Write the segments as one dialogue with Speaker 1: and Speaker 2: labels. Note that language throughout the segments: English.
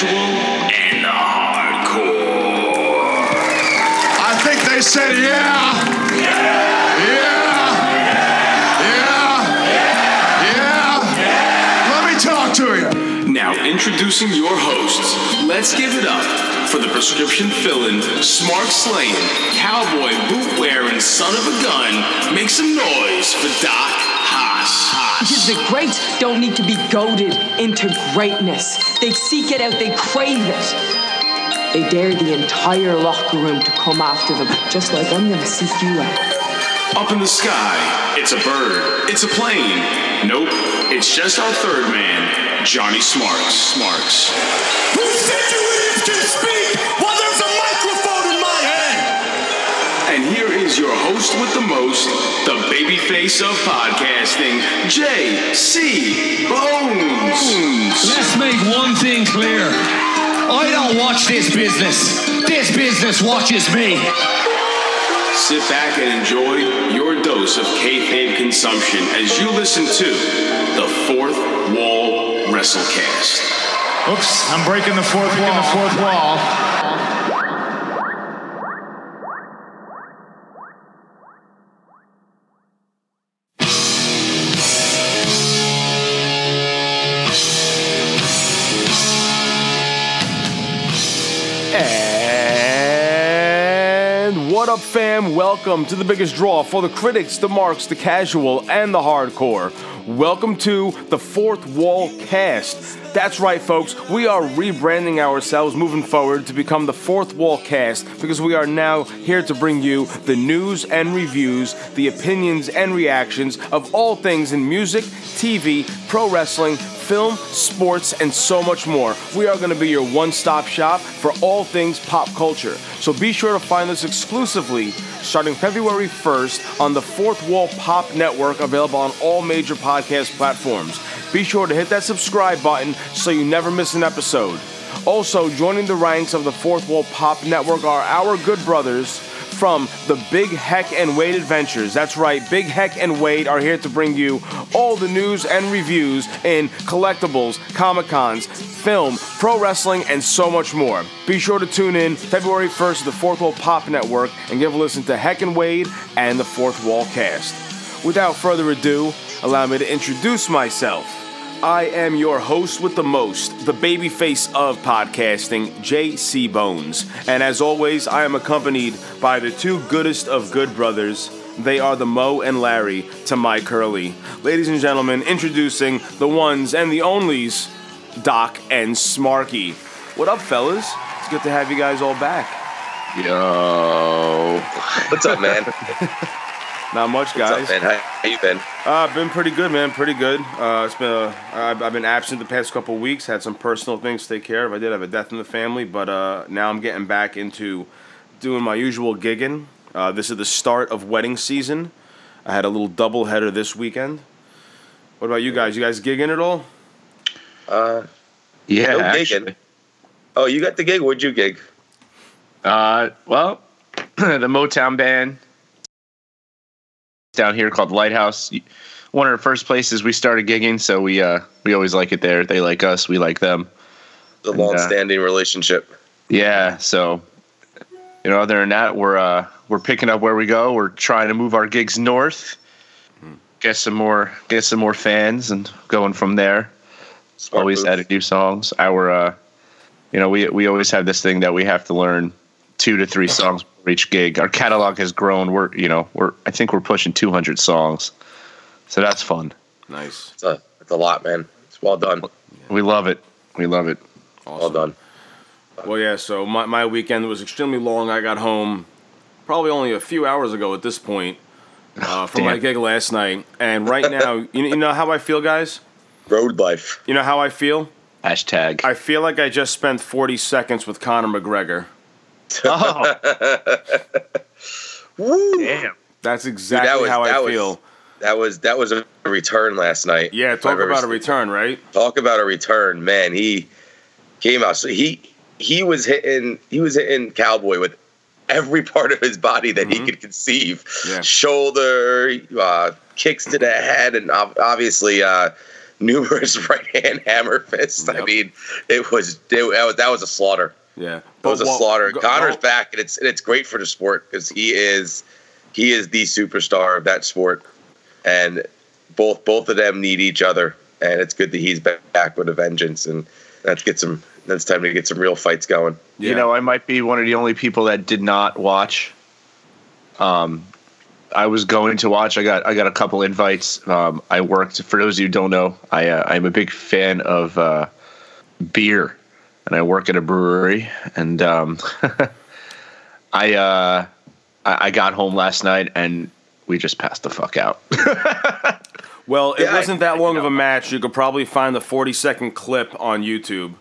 Speaker 1: casual, and the hardcore.
Speaker 2: I think they said, yeah. Yeah. Yeah. Yeah. Let me talk to you.
Speaker 1: Now, introducing your hosts, let's give it up for the prescription filling, smart slaying, cowboy boot wearing son of a gun. Make some noise for Doc.
Speaker 3: Because the greats don't need to be goaded into greatness. They seek it out, they crave it. They dare the entire locker room to come after them, just like I'm gonna seek you out.
Speaker 1: Up in the sky, it's a bird, it's a plane. Nope, it's just our third man, Johnny Smarks. Smarks.
Speaker 2: Who said you idiots can speak
Speaker 1: host with the most, the baby face of podcasting, J.C. Bones.
Speaker 4: Let's make one thing clear. I don't watch this business. This business watches me.
Speaker 1: Sit back and enjoy your dose of kayfabe consumption as you listen to the Fourth Wall WrestleCast.
Speaker 4: Oops, I'm breaking the fourth wall. The fourth wall.
Speaker 5: Fam? Welcome to the biggest draw for the critics, the marks, the casual, and the hardcore. Welcome to the Fourth Wall Cast. That's right, folks. We are rebranding ourselves moving forward to become the Fourth Wall Cast because we are now here to bring you the news and reviews, the opinions and reactions of all things in music, TV, pro wrestling, film, sports, and so much more. We are going to be your one stop shop for all things pop culture. So be sure to find us exclusively starting February 1st on the Fourth Wall Pop Network, available on all major podcast platforms. Be sure to hit that subscribe button so you never miss an episode. Also, joining the ranks of the Fourth Wall Pop Network are our good brothers from the Big Heck and Wade Adventures. That's right, Big Heck and Wade are here to bring you all the news and reviews in collectibles, Comic Cons, film, pro wrestling, and so much more. Be sure to tune in February 1st to the Fourth Wall Pop Network and give a listen to Heck and Wade and the Fourth Wall Cast. Without further ado, allow me to introduce myself. I am your host with the most, the babyface of podcasting, J.C. Bones. And as always, I am accompanied by the two goodest of good brothers. They are the Mo and Larry to my Curly. Ladies and gentlemen, introducing the ones and the onlys, Doc and Smarky. What up, fellas? It's good to have you guys all back.
Speaker 6: Yo. What's up, man?
Speaker 5: Not much,
Speaker 6: What's
Speaker 5: guys.
Speaker 6: up, man? How, how you been?
Speaker 5: Uh, been pretty good, man. Pretty good. Uh, it's been a, I've, I've been absent the past couple weeks. Had some personal things to take care of. I did have a death in the family, but uh, now I'm getting back into doing my usual gigging. Uh, this is the start of wedding season. I had a little double header this weekend. What about you guys? You guys gigging at all?
Speaker 6: Uh,
Speaker 7: Yeah,
Speaker 6: no
Speaker 7: actually.
Speaker 6: gigging. Oh, you got the gig? Where'd you gig?
Speaker 7: Uh, well, the Motown band down here called Lighthouse. One of the first places we started gigging, so we uh we always like it there. They like us, we like them.
Speaker 6: The
Speaker 7: And, uh,
Speaker 6: long-standing relationship.
Speaker 7: Yeah, so you know, other than that, we're uh we're picking up where we go. We're trying to move our gigs north, get some more get some more fans, and going from there.
Speaker 6: Smart
Speaker 7: always
Speaker 6: move.
Speaker 7: adding new songs. Our, uh, you know, we we always have this thing that we have to learn two to three songs for each gig. Our catalog has grown. We're, you know, we're I think we're pushing 200 songs, so that's fun.
Speaker 5: Nice.
Speaker 6: It's a, it's a lot, man. It's well done.
Speaker 7: We love it. We love it.
Speaker 5: Awesome.
Speaker 6: Well done.
Speaker 5: Well, yeah, so my, my weekend was extremely long. I got home probably only a few hours ago at this point uh, from my gig last night. And right now, you, you know how I feel, guys?
Speaker 6: Road life.
Speaker 5: You know how I feel?
Speaker 7: Hashtag.
Speaker 5: I feel like I just spent 40 seconds with Conor McGregor.
Speaker 7: Oh,
Speaker 6: Woo!
Speaker 7: damn.
Speaker 5: That's exactly
Speaker 6: that was-
Speaker 5: how I
Speaker 6: was-
Speaker 5: feel.
Speaker 6: That was that was a return last night.
Speaker 5: Yeah, talk
Speaker 6: I've
Speaker 5: about a
Speaker 6: seen-
Speaker 5: return, right?
Speaker 6: Talk about a return, man. He came out. So he he was hitting he was hitting Cowboy with every part of his body that he could conceive.
Speaker 5: Yeah.
Speaker 6: Shoulder, uh, kicks to the head, and obviously uh, numerous right hand hammer fists. I mean, it was it, that was that was a slaughter.
Speaker 5: Yeah,
Speaker 6: It was a
Speaker 5: well,
Speaker 6: slaughter.
Speaker 5: go-
Speaker 6: Conor's
Speaker 5: go-
Speaker 6: back, and it's and it's great for the sport because he is he is the superstar of that sport, and both both of them need each other, and it's good that he's back with a vengeance, and let's get some. That's time to get some real fights going.
Speaker 5: Yeah.
Speaker 7: You know, I might be one of the only people that did not watch. Um, I was going to watch. I got I got a couple invites. Um, I worked. For those of you who don't know, I uh, I'm a big fan of uh, beer, and I work at a brewery. And um, I uh, I I got home last night, and we just passed the fuck out.
Speaker 5: Well, it
Speaker 6: Yeah,
Speaker 5: wasn't that
Speaker 6: I
Speaker 5: long of
Speaker 6: know.
Speaker 5: a match. You could probably find the 40 second clip on YouTube.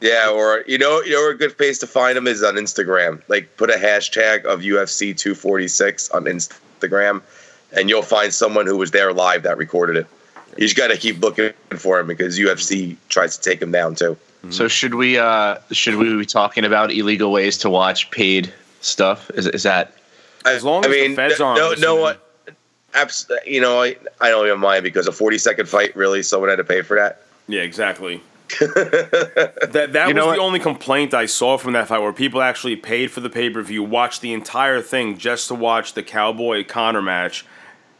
Speaker 6: Yeah, or you know, you know, a good place to find them is on Instagram. Like, put a hashtag of UFC 246 on Instagram, and you'll find someone who was there live that recorded it. You just got to keep looking for him because UFC tries to take him down too.
Speaker 7: So should we uh, should we be talking about illegal ways to watch paid stuff? Is is that
Speaker 5: As long as the feds aren't
Speaker 6: no,
Speaker 5: listening.
Speaker 6: no, what? Abs- you know, I, I don't even mind because a 40 second fight, really, someone had to pay for that.
Speaker 5: Yeah, exactly. that that
Speaker 7: You know
Speaker 5: was the
Speaker 7: what?
Speaker 5: only complaint I saw from that fight, where people actually paid for the pay per view, watched the entire thing just to watch the Cowboy Conor match,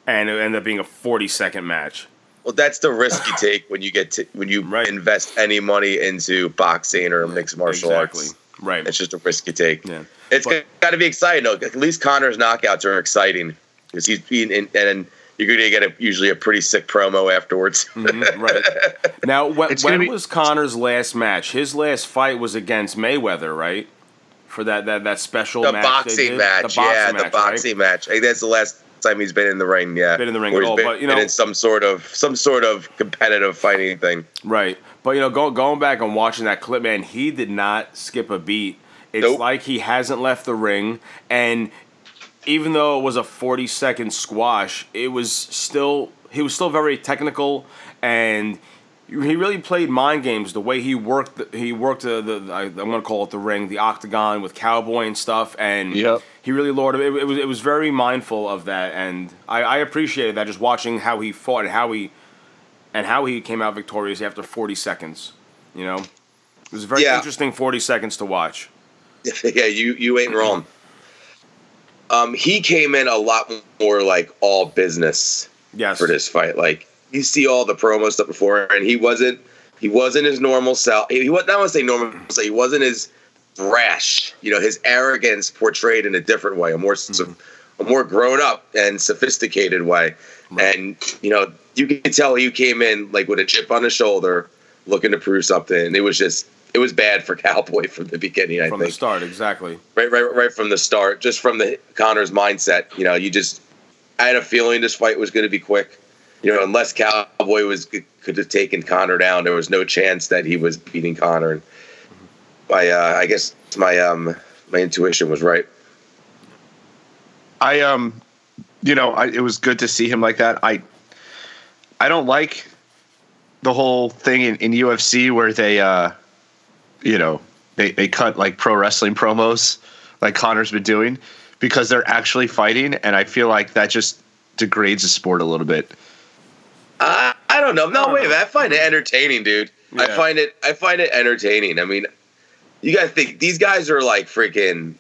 Speaker 5: and it ended up being a 40 second match.
Speaker 6: Well, that's the risk you take when you get to when you
Speaker 5: Right.
Speaker 6: invest any money into boxing or mixed martial
Speaker 5: exactly.
Speaker 6: arts.
Speaker 5: Right.
Speaker 6: It's just a risk you take.
Speaker 5: Yeah.
Speaker 6: It's
Speaker 5: But-
Speaker 6: got to be exciting though. At least Conor's knockouts are exciting because he's being in, and you're going to get a, usually a pretty sick promo afterwards.
Speaker 5: Mhm, right. Now, when, when
Speaker 7: be-
Speaker 5: was Conor's last match? His last fight was against Mayweather, right? For that that, that special
Speaker 6: the
Speaker 5: match
Speaker 6: boxing match,
Speaker 5: The boxing
Speaker 6: yeah,
Speaker 5: match,
Speaker 6: the
Speaker 5: right?
Speaker 6: boxing match. I think that's the last time he's been in the ring. Yeah,
Speaker 5: Been in the ring at all,
Speaker 6: been-
Speaker 5: but, you
Speaker 6: been
Speaker 5: know-
Speaker 6: in some sort of some sort of competitive fighting thing.
Speaker 5: Right. But you know, go, going back and watching that clip, man, he did not skip a beat. It's
Speaker 6: Nope.
Speaker 5: like he hasn't left the ring, and even though it was a forty second squash, it was still he was still very technical, and he really played mind games. The way he worked, the, he worked the, the I, I'm gonna call it the ring, the octagon with cowboy and stuff, and
Speaker 7: Yep.
Speaker 5: he really lured. It, it was it was very mindful of that, and I, I appreciated that just watching how he fought and how he and how he came out victorious after 40 seconds. You know, it was a very
Speaker 6: Yeah.
Speaker 5: interesting 40 seconds to watch.
Speaker 6: yeah, you you ain't wrong. Um, he came in a lot more like all business
Speaker 5: Yes.
Speaker 6: for this fight. Like you see all the promo stuff before, and he wasn't he wasn't his normal self. He was not I want to say normal, so he wasn't as brash. You know, his arrogance portrayed in a different way, a more mm-hmm. so- a more grown up and sophisticated way. And you know, you could tell he came in like with a chip on his shoulder, looking to prove something. It was just it was bad for Cowboy from the beginning. I
Speaker 5: From
Speaker 6: think
Speaker 5: the start, exactly.
Speaker 6: right, right, right from the start, just from the Conor's mindset. You know, you just, I had a feeling this fight was going to be quick. You know, unless Cowboy was could have taken Conor down, there was no chance that he was beating Conor. And my, uh, I guess my um my intuition was right.
Speaker 7: I um, you know, I, it was good to see him like that. I, I don't like the whole thing in, in UFC where they, uh, you know, they they cut like pro wrestling promos like Conor's been doing because they're actually fighting, and I feel like that just degrades the sport a little bit.
Speaker 6: I, I don't know. No, wait. I find it entertaining, dude. I find it. I find it entertaining. I mean, you got to think these guys are like freaking.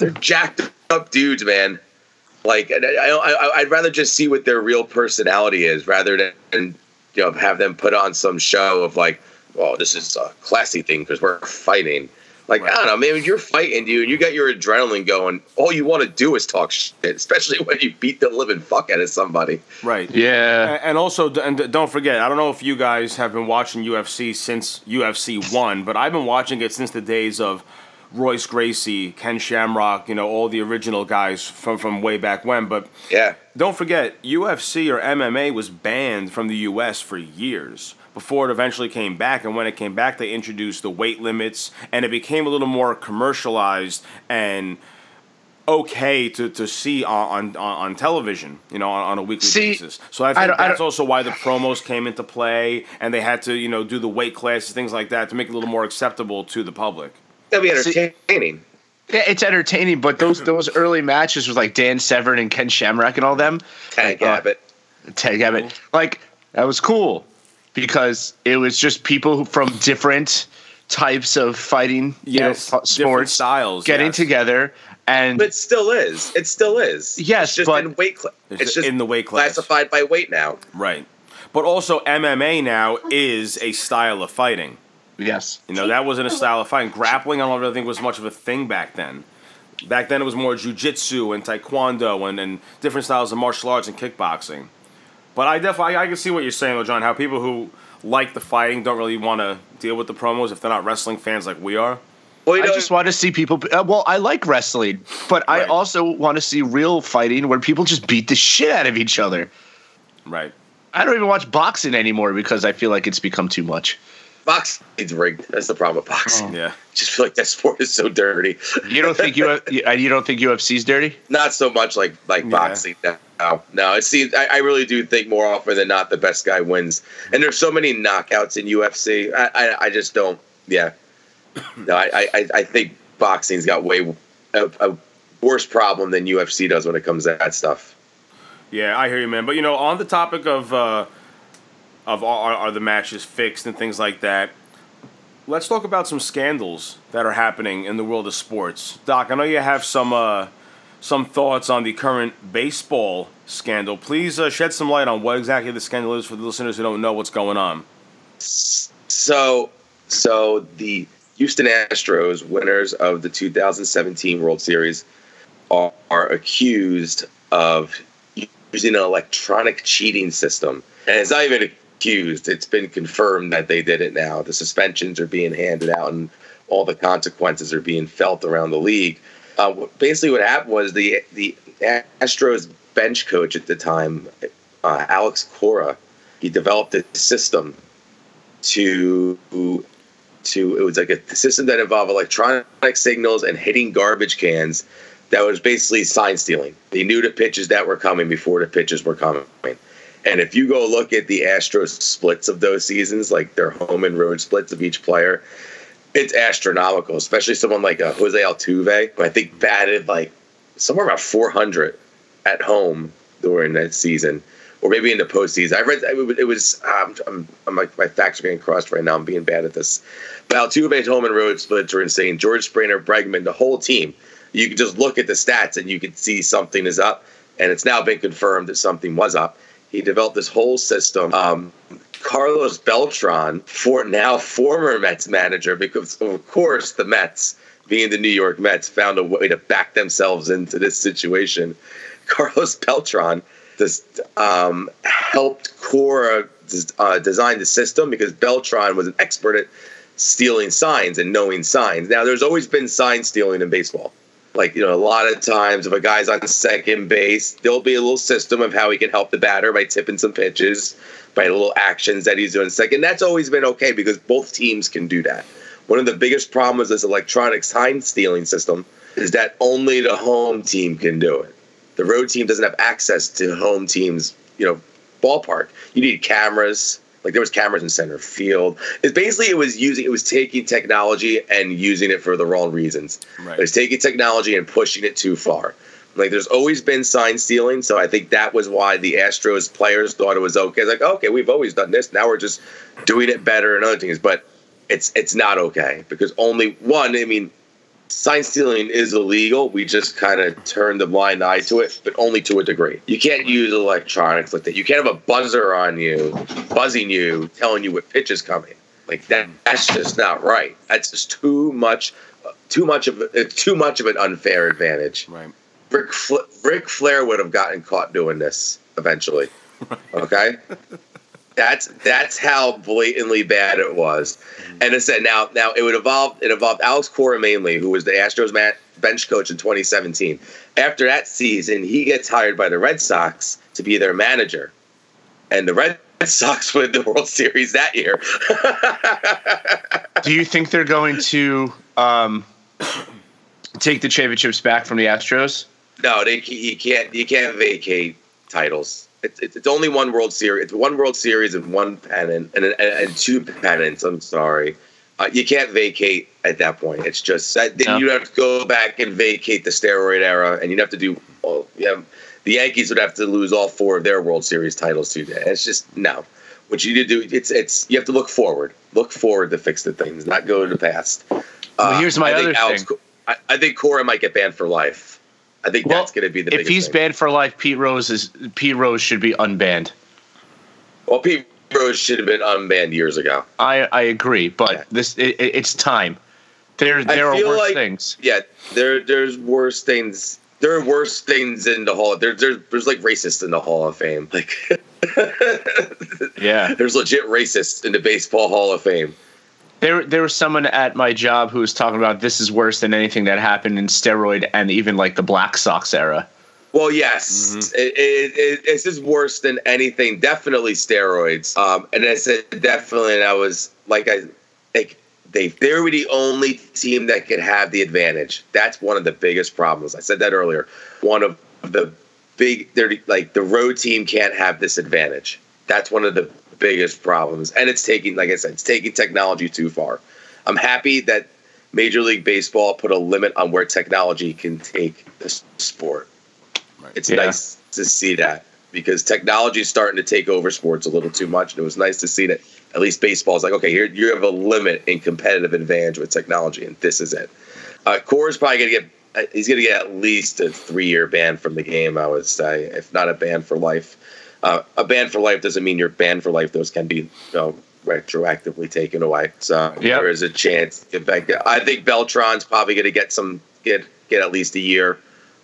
Speaker 6: They're jacked up dudes, man. Like, I, I'd rather just see what their real personality is rather than you know have them put on some show of like, well, this is a classy thing because we're fighting. Like, I don't know, man. When you're fighting, dude, and you got your adrenaline going. All you want to do is talk shit, especially when you beat the living fuck out of somebody.
Speaker 5: Right.
Speaker 7: Yeah,
Speaker 5: And also, and don't forget, I don't know if you guys have been watching UFC since UFC 1, but I've been watching it since the days of Royce Gracie, Ken Shamrock, you know, all the original guys from, from way back when. But
Speaker 6: Yeah.
Speaker 5: Don't forget, UFC or MMA was banned from the US for years before it eventually came back. And when it came back, they introduced the weight limits and it became a little more commercialized and okay to, to see on, on, on television, you know, on, on a weekly
Speaker 7: See,
Speaker 5: basis. So I
Speaker 7: I
Speaker 5: think
Speaker 7: I
Speaker 5: that's
Speaker 7: don't-
Speaker 5: also why the promos came into play and they had to, you know, do the weight classes, things like that to make it a little more acceptable to the public.
Speaker 6: That'd be
Speaker 7: See-
Speaker 6: entertaining.
Speaker 7: yeah, it's entertaining, but those those early matches with like Dan Severn and Ken Shamrock and all them,
Speaker 6: Tank
Speaker 7: Uh,
Speaker 6: Abbott.
Speaker 7: Ted Gabbett, like that was cool because it was just people from different types of fighting, you know,
Speaker 5: Yes, different
Speaker 7: sports
Speaker 5: styles,
Speaker 7: getting
Speaker 5: yes.
Speaker 7: together and
Speaker 6: But it still is. It still is.
Speaker 7: Yes,
Speaker 6: it's just
Speaker 7: but-
Speaker 6: in weight. Cl-
Speaker 5: It's
Speaker 6: it's just
Speaker 5: in the weight class.
Speaker 6: classified by weight now.
Speaker 5: Right. But also MMA now is a style of fighting.
Speaker 7: yes,
Speaker 5: You know, that wasn't a style of fighting. Grappling, I don't really think was much of a thing back then. Back then, it was more jujitsu and taekwondo and, and different styles of martial arts and kickboxing. But I definitely, I, I can see what you're saying, though, John. How people who like the fighting don't really want to deal with the promos if they're not wrestling fans like we are.
Speaker 6: Well, you
Speaker 7: I just want to see people. Uh, well, I like wrestling, but I also want to see real fighting where people just beat the shit out of each other.
Speaker 5: Right.
Speaker 7: I don't even watch boxing anymore because I feel like it's become too much.
Speaker 6: Boxing's rigged. That's the problem with boxing.
Speaker 5: Yeah.
Speaker 6: I just feel like that sport is so dirty.
Speaker 7: You don't think you you don't think UFC's dirty?
Speaker 6: Not so much like like
Speaker 5: Yeah.
Speaker 6: boxing. No, no. It seems I, I really do think more often than not the best guy wins. And there's so many knockouts in UFC. I I, I just don't. Yeah. No, I I, I think boxing's got way a, a worse problem than UFC does when it comes to that stuff.
Speaker 5: Yeah, I hear you, man. But you know, on the topic of uh, of are, are the matches fixed and things like that, let's talk about some scandals that are happening in the world of sports. Doc, I know you have some uh, some thoughts on the current baseball scandal. Please uh, shed some light on what exactly the scandal is for the listeners who don't know what's going on.
Speaker 6: So, so the Houston Astros, winners of the 2017 World Series, are, are accused of using an electronic cheating system, and it's not even accused; it's been confirmed that they did it. Now the suspensions are being handed out, and all the consequences are being felt around the league. Uh, basically, what happened was the the Astros bench coach at the time, uh, Alex Cora, he developed a system to to it was like a system that involved electronic signals and hitting garbage cans that was basically sign stealing. They knew the pitches that were coming before the pitches were coming. And if you go look at the Astros splits of those seasons, like their home and road splits of each player, it's astronomical, especially someone like uh, Jose Altuve, who I think batted like somewhere about 400 at home during that season, or maybe in the postseason. I read it was. Um, I'm, I'm like my facts are getting crossed right now. I'm being bad at this. But Altuve's home and road splits are insane. George Springer, Bregman, the whole team. You can just look at the stats and you can see something is up, and it's now been confirmed that something was up. He developed this whole system. Um, Carlos Beltran, for now former Mets manager, because of course the Mets, being the New York Mets, found a way to back themselves into this situation. Carlos Beltran just um, helped Cora uh, design the system because Beltran was an expert at stealing signs and knowing signs. Now, there's always been sign stealing in baseball. Like, you know, a lot of times if a guy's on second base, there'll be a little system of how he can help the batter by tipping some pitches, by little actions that he's doing second. That's always been okay because both teams can do that. One of the biggest problems with this electronic sign stealing system is that only the home team can do it. The road team doesn't have access to home teams, you know, ballpark. You need cameras. Like there was cameras in center field. It's basically it was using it was taking technology and using it for the wrong reasons.
Speaker 5: Right.
Speaker 6: It was taking technology and pushing it too far. Like there's always been sign stealing, so I think that was why the Astros players thought it was okay. It's like, okay, we've always done this. Now we're just doing it better and other things. But it's it's not okay because only one, I mean, sign stealing is illegal. We just kind of turn the blind eye to it, but only to a degree. You can't use electronics like that. You can't have a buzzer on you, buzzing you, telling you what pitch is coming. Like that. That's just not right. That's just too much. Too much of it's too much of an unfair advantage.
Speaker 5: Right.
Speaker 6: Rick, Ric Flair would have gotten caught doing this eventually. Okay, that's that's how blatantly bad it was. And I said now now it would evolve. It involved Alex Cora mainly, who was the Astros mat, bench coach in 2017. After that season, he gets hired by the Red Sox to be their manager, and the Red Sox win the World Series that year.
Speaker 7: Do you think they're going to um, take the championships back from the Astros?
Speaker 6: No, they you can't you can't vacate titles. It's, it's, it's only one World Series. It's one World Series and one pennant and, and, and two pennants. I'm sorry, uh, you can't vacate at that point. It's just that then
Speaker 7: No.
Speaker 6: you'd have to go back and vacate the steroid era, and you'd have to do. Well, yeah, the Yankees would have to lose all four of their World Series titles too. It's just no. what you need to do it's it's you have to look forward, look forward to fix the things, not go to the past.
Speaker 7: Well, here's my
Speaker 6: I
Speaker 7: other
Speaker 6: Alex,
Speaker 7: thing.
Speaker 6: I, I think Cora might get banned for life. I think
Speaker 7: Well,
Speaker 6: that's going to be the
Speaker 7: if he's
Speaker 6: thing.
Speaker 7: banned for life, Pete Rose is Pete Rose should be unbanned.
Speaker 6: Well, Pete Rose should have been unbanned years ago.
Speaker 7: I I agree, but
Speaker 6: Yeah.
Speaker 7: this it, it- it's time. There there are worse
Speaker 6: like-
Speaker 7: things.
Speaker 6: Yeah, there there's worse things. There are worse things in the hall. There, there's there's like racists in the Hall of Fame. Like
Speaker 7: Yeah,
Speaker 6: there's legit racists in the Baseball Hall of Fame.
Speaker 7: There there was someone at my job who was talking about this is worse than anything that happened in steroid and even like the Black Sox era.
Speaker 6: Well, yes, it, it, it, it's just worse than anything. Definitely steroids. Um, and I said definitely, and I was like, I like they they were the only team that could have the advantage. That's one of the biggest problems. I said that earlier. One of the big, they're like the road team can't have this advantage. That's one of the biggest problems, and it's taking, like I said, it's taking technology too far. I'm happy that Major League Baseball put a limit on where technology can take the sport. It's
Speaker 7: Yeah.
Speaker 6: nice to see that because technology is starting to take over sports a little too much, and it was nice to see that at least baseball is like, okay, here you have a limit in competitive advantage with technology, and this is it. Uh, Cora's probably gonna get. uh, He's gonna get at least a three-year ban from the game. I would say, if not a ban for life. Uh, a ban for life doesn't mean you're banned for life. Those can be you know, retroactively taken away. So
Speaker 7: Yep.
Speaker 6: there is a chance. In fact, I think Beltran's probably going to get some get get at least a year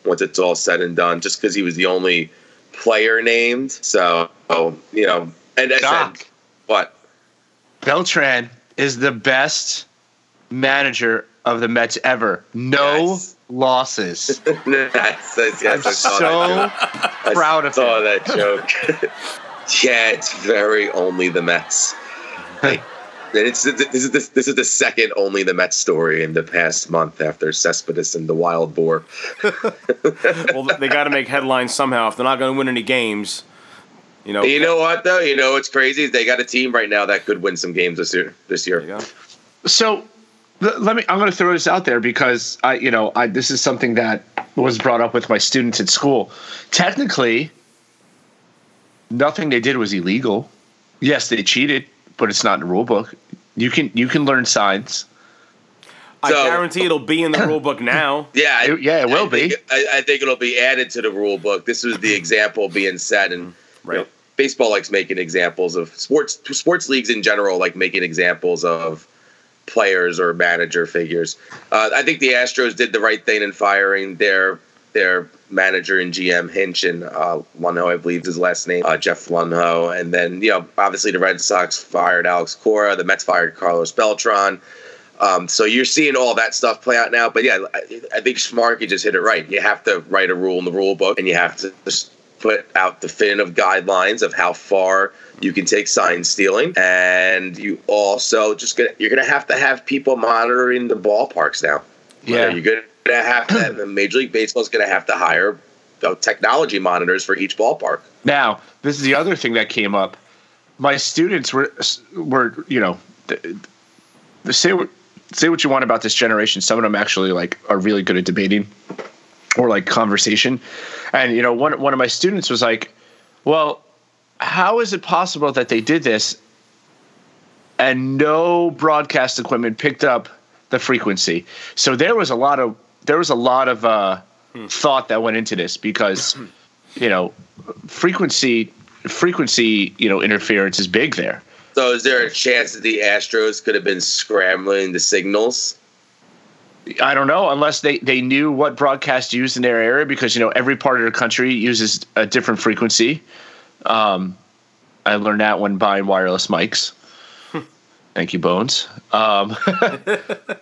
Speaker 6: once it's all said and done, just because he was the only player named. So you know, and I
Speaker 7: Doc.
Speaker 6: said, what?
Speaker 7: Beltran is the best manager of the Mets ever. No
Speaker 6: Yes.
Speaker 7: Losses.
Speaker 6: Yes, yes, yes,
Speaker 7: I'm
Speaker 6: I
Speaker 7: so
Speaker 6: that
Speaker 7: proud
Speaker 6: I
Speaker 7: of
Speaker 6: saw
Speaker 7: him.
Speaker 6: that joke. yeah, it's very only the Mets. Like, and it's this is the, this is the second only the Mets story in the past month after Cespedes and the Wild Boar.
Speaker 5: well, they got to make headlines somehow. If they're not going to win any games, you know.
Speaker 6: You know what though? You know what's crazy? They got a team right now that could win some games this year. This year.
Speaker 5: There.
Speaker 7: So l- let me. I'm going to throw this out there because I, you know, I this is something that was brought up with my students at school. Technically, nothing they did was illegal. Yes, they cheated, but it's not in the rule book. You can you can learn signs.
Speaker 5: I
Speaker 6: So-
Speaker 5: guarantee it'll be in the rule book now.
Speaker 6: Yeah, I-
Speaker 7: yeah, it will
Speaker 6: I think,
Speaker 7: be.
Speaker 6: I, I think it'll be added to the rule book. This was the example being set, and
Speaker 5: Right.
Speaker 6: you know, baseball likes making examples of sports. Sports leagues in general like making examples of players or manager figures. Uh, I think the Astros did the right thing in firing their their manager and GM Hinch and uh, Luhnow, I believe is his last name, uh, Jeff Luhnow, and then you know obviously the Red Sox fired Alex Cora, the Mets fired Carlos Beltran. Um, so you're seeing all that stuff play out now. But yeah, I, I think Schmarky just hit it right. You have to write a rule in the rule book, and you have to just put out definitive guidelines of how far you can take sign stealing, and you also just gonna you're gonna have to have people monitoring the ballparks now.
Speaker 7: Yeah.
Speaker 6: you're gonna have to. Have, Major League Baseball is gonna have to hire uh, technology monitors for each ballpark.
Speaker 7: Now, this is the other thing that came up. My students were were you know say what say what you want about this generation. Some of them actually like are really good at debating or like conversation. And you know, one one of my students was like, "Well, how is it possible that they did this and no broadcast equipment picked up the frequency?" So there was a lot of there was a lot of uh, thought that went into this because you know frequency frequency you know interference is big there.
Speaker 6: So is there a chance that the Astros could have been scrambling the signals?
Speaker 7: I don't know unless they they knew what broadcast used in their area because you know every part of the country uses a different frequency. Um, I learned that when buying wireless mics. Thank you, Bones. Um,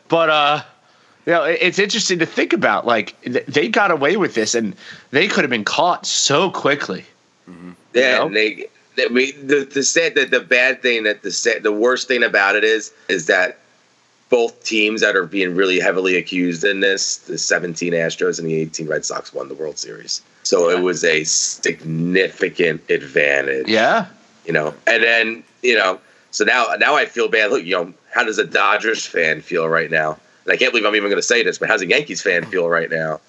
Speaker 7: but uh, you know, it- it's interesting to think about. Like th- they got away with this, and they could have been caught so quickly.
Speaker 6: Yeah,
Speaker 7: know?
Speaker 6: and they, they we, the the sad that the bad thing that the the worst thing about it is is that both teams that are being really heavily accused in this, the 17 Astros and the 18 Red Sox won the World Series. So it was a significant advantage.
Speaker 7: Yeah,
Speaker 6: You know, and then, you know, so now now I feel bad. Look, you know, how does a Dodgers fan feel right now? And I can't believe I'm even going to say this, but how's a Yankees fan feel right now?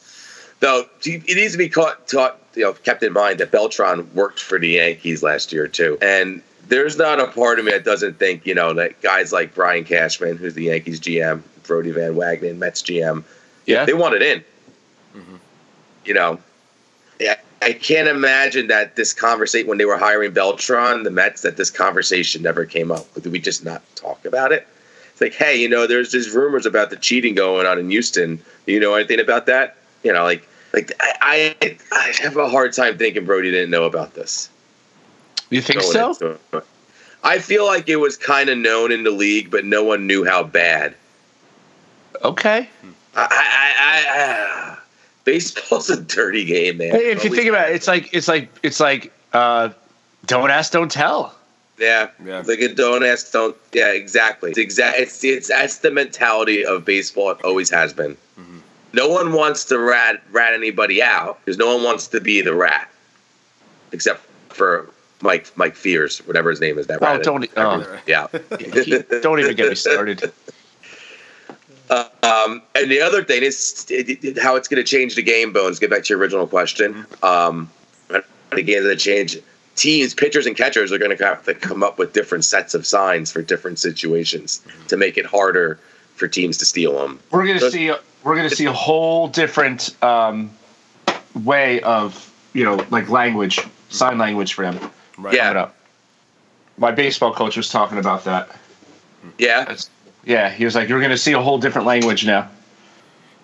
Speaker 6: Though it needs to be caught, taught, you know, kept in mind that Beltran worked for the Yankees last year too, and there's not a part of me that doesn't think you know that guys like Brian Cashman, who's the Yankees GM, Brodie Van Wagenen, Mets GM,
Speaker 7: Yeah.
Speaker 6: they want it in. Mm-hmm. You know, yeah, I can't imagine that this conversation when they were hiring Beltran, the Mets, that this conversation never came up. Did we just not talk about it? It's like, hey, you know, there's just rumors about the cheating going on in Houston. Do you know anything about that? You know, like, like I, I, I have a hard time thinking Brody didn't know about this.
Speaker 7: You think so?
Speaker 6: I feel like it was kind of known in the league, but no one knew how bad.
Speaker 7: Okay.
Speaker 6: I, I, I, I baseball's a dirty game, man.
Speaker 7: Hey, if you think about it, it's like it's like it's like uh, don't ask, don't tell.
Speaker 6: yeah,
Speaker 5: Yeah.
Speaker 6: like a don't ask, don't. Yeah, exactly. It's exact. It's, it's that's the mentality of baseball. It always has been.
Speaker 7: Mm-hmm.
Speaker 6: No one wants to rat rat anybody out because no one wants to be the rat, except for Mike Mike Fiers, whatever his name is. That
Speaker 7: Oh, don't oh,
Speaker 6: Yeah.
Speaker 7: don't even get me started.
Speaker 6: Um, and the other thing is it, it- how it's going to change the game. Bones. Get back to your original question. Um, again, the change teams, pitchers, and catchers are going to have to come up with different sets of signs for different situations to make it harder for teams to steal them.
Speaker 7: We're gonna
Speaker 6: So-
Speaker 7: see we're gonna see a whole different um, way of you know like language, sign language for them.
Speaker 5: Right.
Speaker 6: Yeah.
Speaker 7: Coming up. My baseball coach was talking about that.
Speaker 6: Yeah,
Speaker 7: That's, yeah, he was like, "You're gonna see a whole different language now."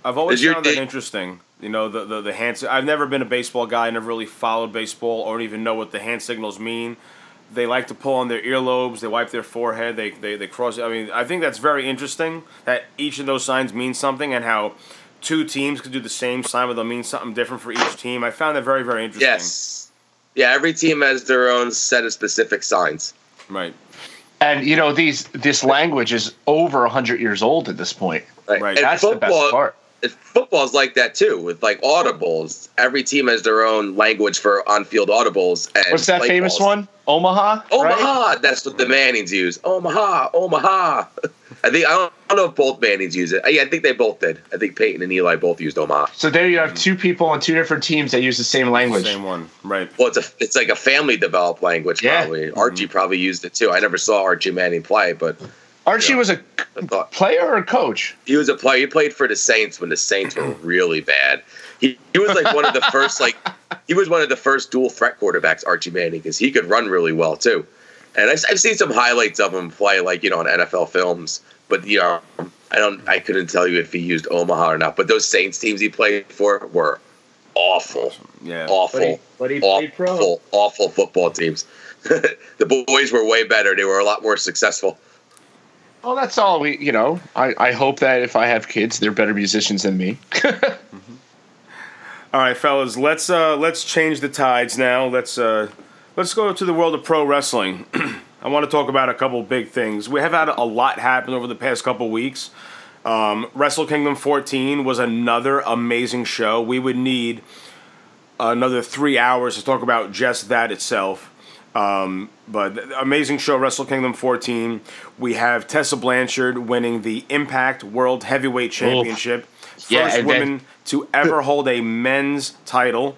Speaker 5: I've always found that interesting. You know, the, the, the hand. I've never been a baseball guy. I never really followed baseball or even know what the hand signals mean. They like to pull on their earlobes. They wipe their forehead. They, they, they cross. I mean, I think that's very interesting that each of those signs means something and how two teams could do the same sign, but they'll mean something different for each team. I found that very, very interesting.
Speaker 6: yes, yeah. Every team has their own set of specific signs.
Speaker 5: Right.
Speaker 7: And you know these this language is over hundred years old at this point.
Speaker 6: Right.
Speaker 5: Right.
Speaker 6: And
Speaker 7: That's the best part.
Speaker 6: football's like that too with like audibles. Every team has their own language for on-field audibles. And
Speaker 7: What's that famous
Speaker 6: calls.
Speaker 7: one? Omaha.
Speaker 6: Omaha.
Speaker 7: right?
Speaker 6: That's what the Mannings use. Omaha. Omaha. I think I don't, I don't know if both Mannings use it. I, I think they both did. I think Peyton and Eli both used Omaha.
Speaker 7: So there you have two people on two different teams that use the same language.
Speaker 5: Same one. Right.
Speaker 6: Well, it's a it's like a family developed language.
Speaker 7: Yeah.
Speaker 6: Probably mm-hmm. Archie probably used it too. I never saw Archie Manning play, but
Speaker 7: Archie
Speaker 6: Yeah.
Speaker 7: was a player or a coach.
Speaker 6: he was a player. He played for the Saints when the Saints were really bad. He, he was like one of the first like he was one of the first dual threat quarterbacks, Archie Manning, because he could run really well too. And I've, I've seen some highlights of him play, like you know, on NFL films. But you know, I don't, I couldn't tell you if he used Omaha or not. But those Saints teams he played for were awful,
Speaker 5: Yeah.
Speaker 6: awful,
Speaker 7: But he
Speaker 6: awful, awful football teams. the boys were way better. They were a lot more successful.
Speaker 7: Well, that's all we. You know, I, I hope that if I have kids, they're better musicians than me.
Speaker 5: All right, fellas, let's uh, let's change the tides now. Let's uh, let's go to the world of pro wrestling. I want to talk about a couple big things. We have had a lot happen over the past couple weeks. Um, Wrestle Kingdom 14 was another amazing show. We would need another three hours to talk about just that itself. Um, but amazing show, Wrestle Kingdom 14. We have Tessa Blanchard winning the Impact World Heavyweight Championship. First
Speaker 7: Yeah, and then-
Speaker 5: woman to ever hold a men's title.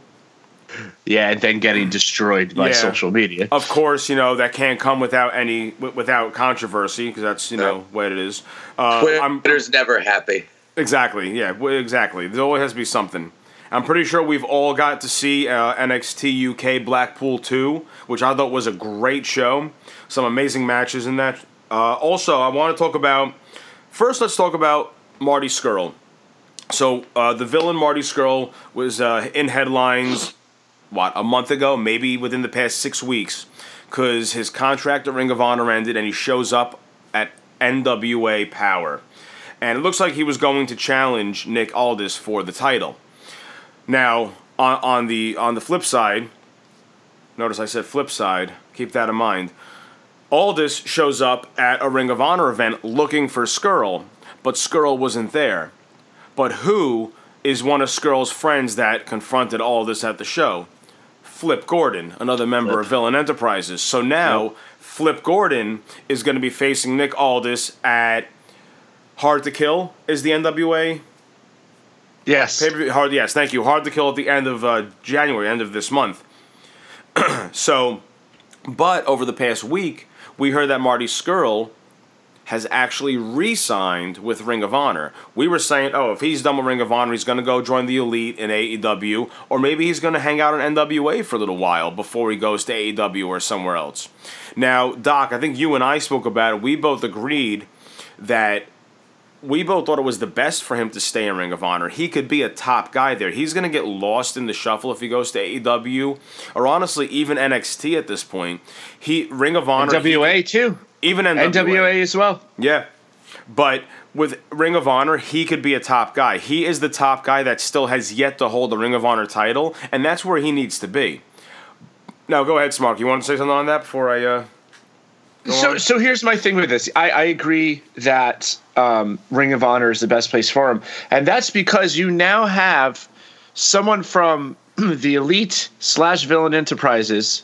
Speaker 7: Yeah, and then getting destroyed by
Speaker 5: Yeah.
Speaker 7: social media.
Speaker 5: Of course, you know that can't come without any wi- without controversy because that's you know
Speaker 6: No.
Speaker 5: what it is. Uh, I'm
Speaker 6: Twitter's never happy.
Speaker 5: exactly yeah w- exactly. There always has to be something. I'm pretty sure we've all got to see uh, NXT UK Blackpool 2, which I thought was a great show. Some amazing matches in that. Uh, also, I want to talk about first. Let's talk about Marty Scurll. So uh, the villain Marty Scurll was uh, in headlines what a month ago, maybe within the past six weeks, because his contract at Ring of Honor ended, and he shows up at NWA Power, and it looks like he was going to challenge Nick Aldis for the title. Now, on, on the on the flip side, notice I said flip side. Keep that in mind. Aldis shows up at a Ring of Honor event looking for Scurll, but Scurll wasn't there. But who is one of Scurll's friends that confronted Aldis at the show? Flip Gordon, another member of Villain Enterprises. So now Flip Gordon is going to be facing Nick Aldis at Hard to Kill. Is the NWA
Speaker 7: Yes.
Speaker 5: Hard, yes, thank you. Hard to kill at the end of uh, January, end of this month. so, But over the past week, we heard that Marty Skrull has actually re-signed with Ring of Honor. We were saying, oh, if he's done with Ring of Honor, he's going to go join the Elite in AEW, or maybe he's going to hang out in NWA for a little while before he goes to AEW or somewhere else. Now, Doc, I think you and I spoke about it. We both agreed that we both thought it was the best for him to stay in Ring of Honor. He could be a top guy there. He's going to get lost in the shuffle if he goes to AEW or honestly even NXT at this point. He Ring of Honor,
Speaker 7: NWA
Speaker 5: he,
Speaker 7: too,
Speaker 5: even NWA.
Speaker 7: NWA as well.
Speaker 5: Yeah, but with Ring of Honor, he could be a top guy. He is the top guy that still has yet to hold the Ring of Honor title, and that's where he needs to be. Now, go ahead, Smark. You want to say something on that before I? Uh,
Speaker 7: So,
Speaker 5: on?
Speaker 7: so here's my thing with this. I, I agree that um, Ring of Honor is the best place for him, and that's because you now have someone from the Elite slash Villain Enterprises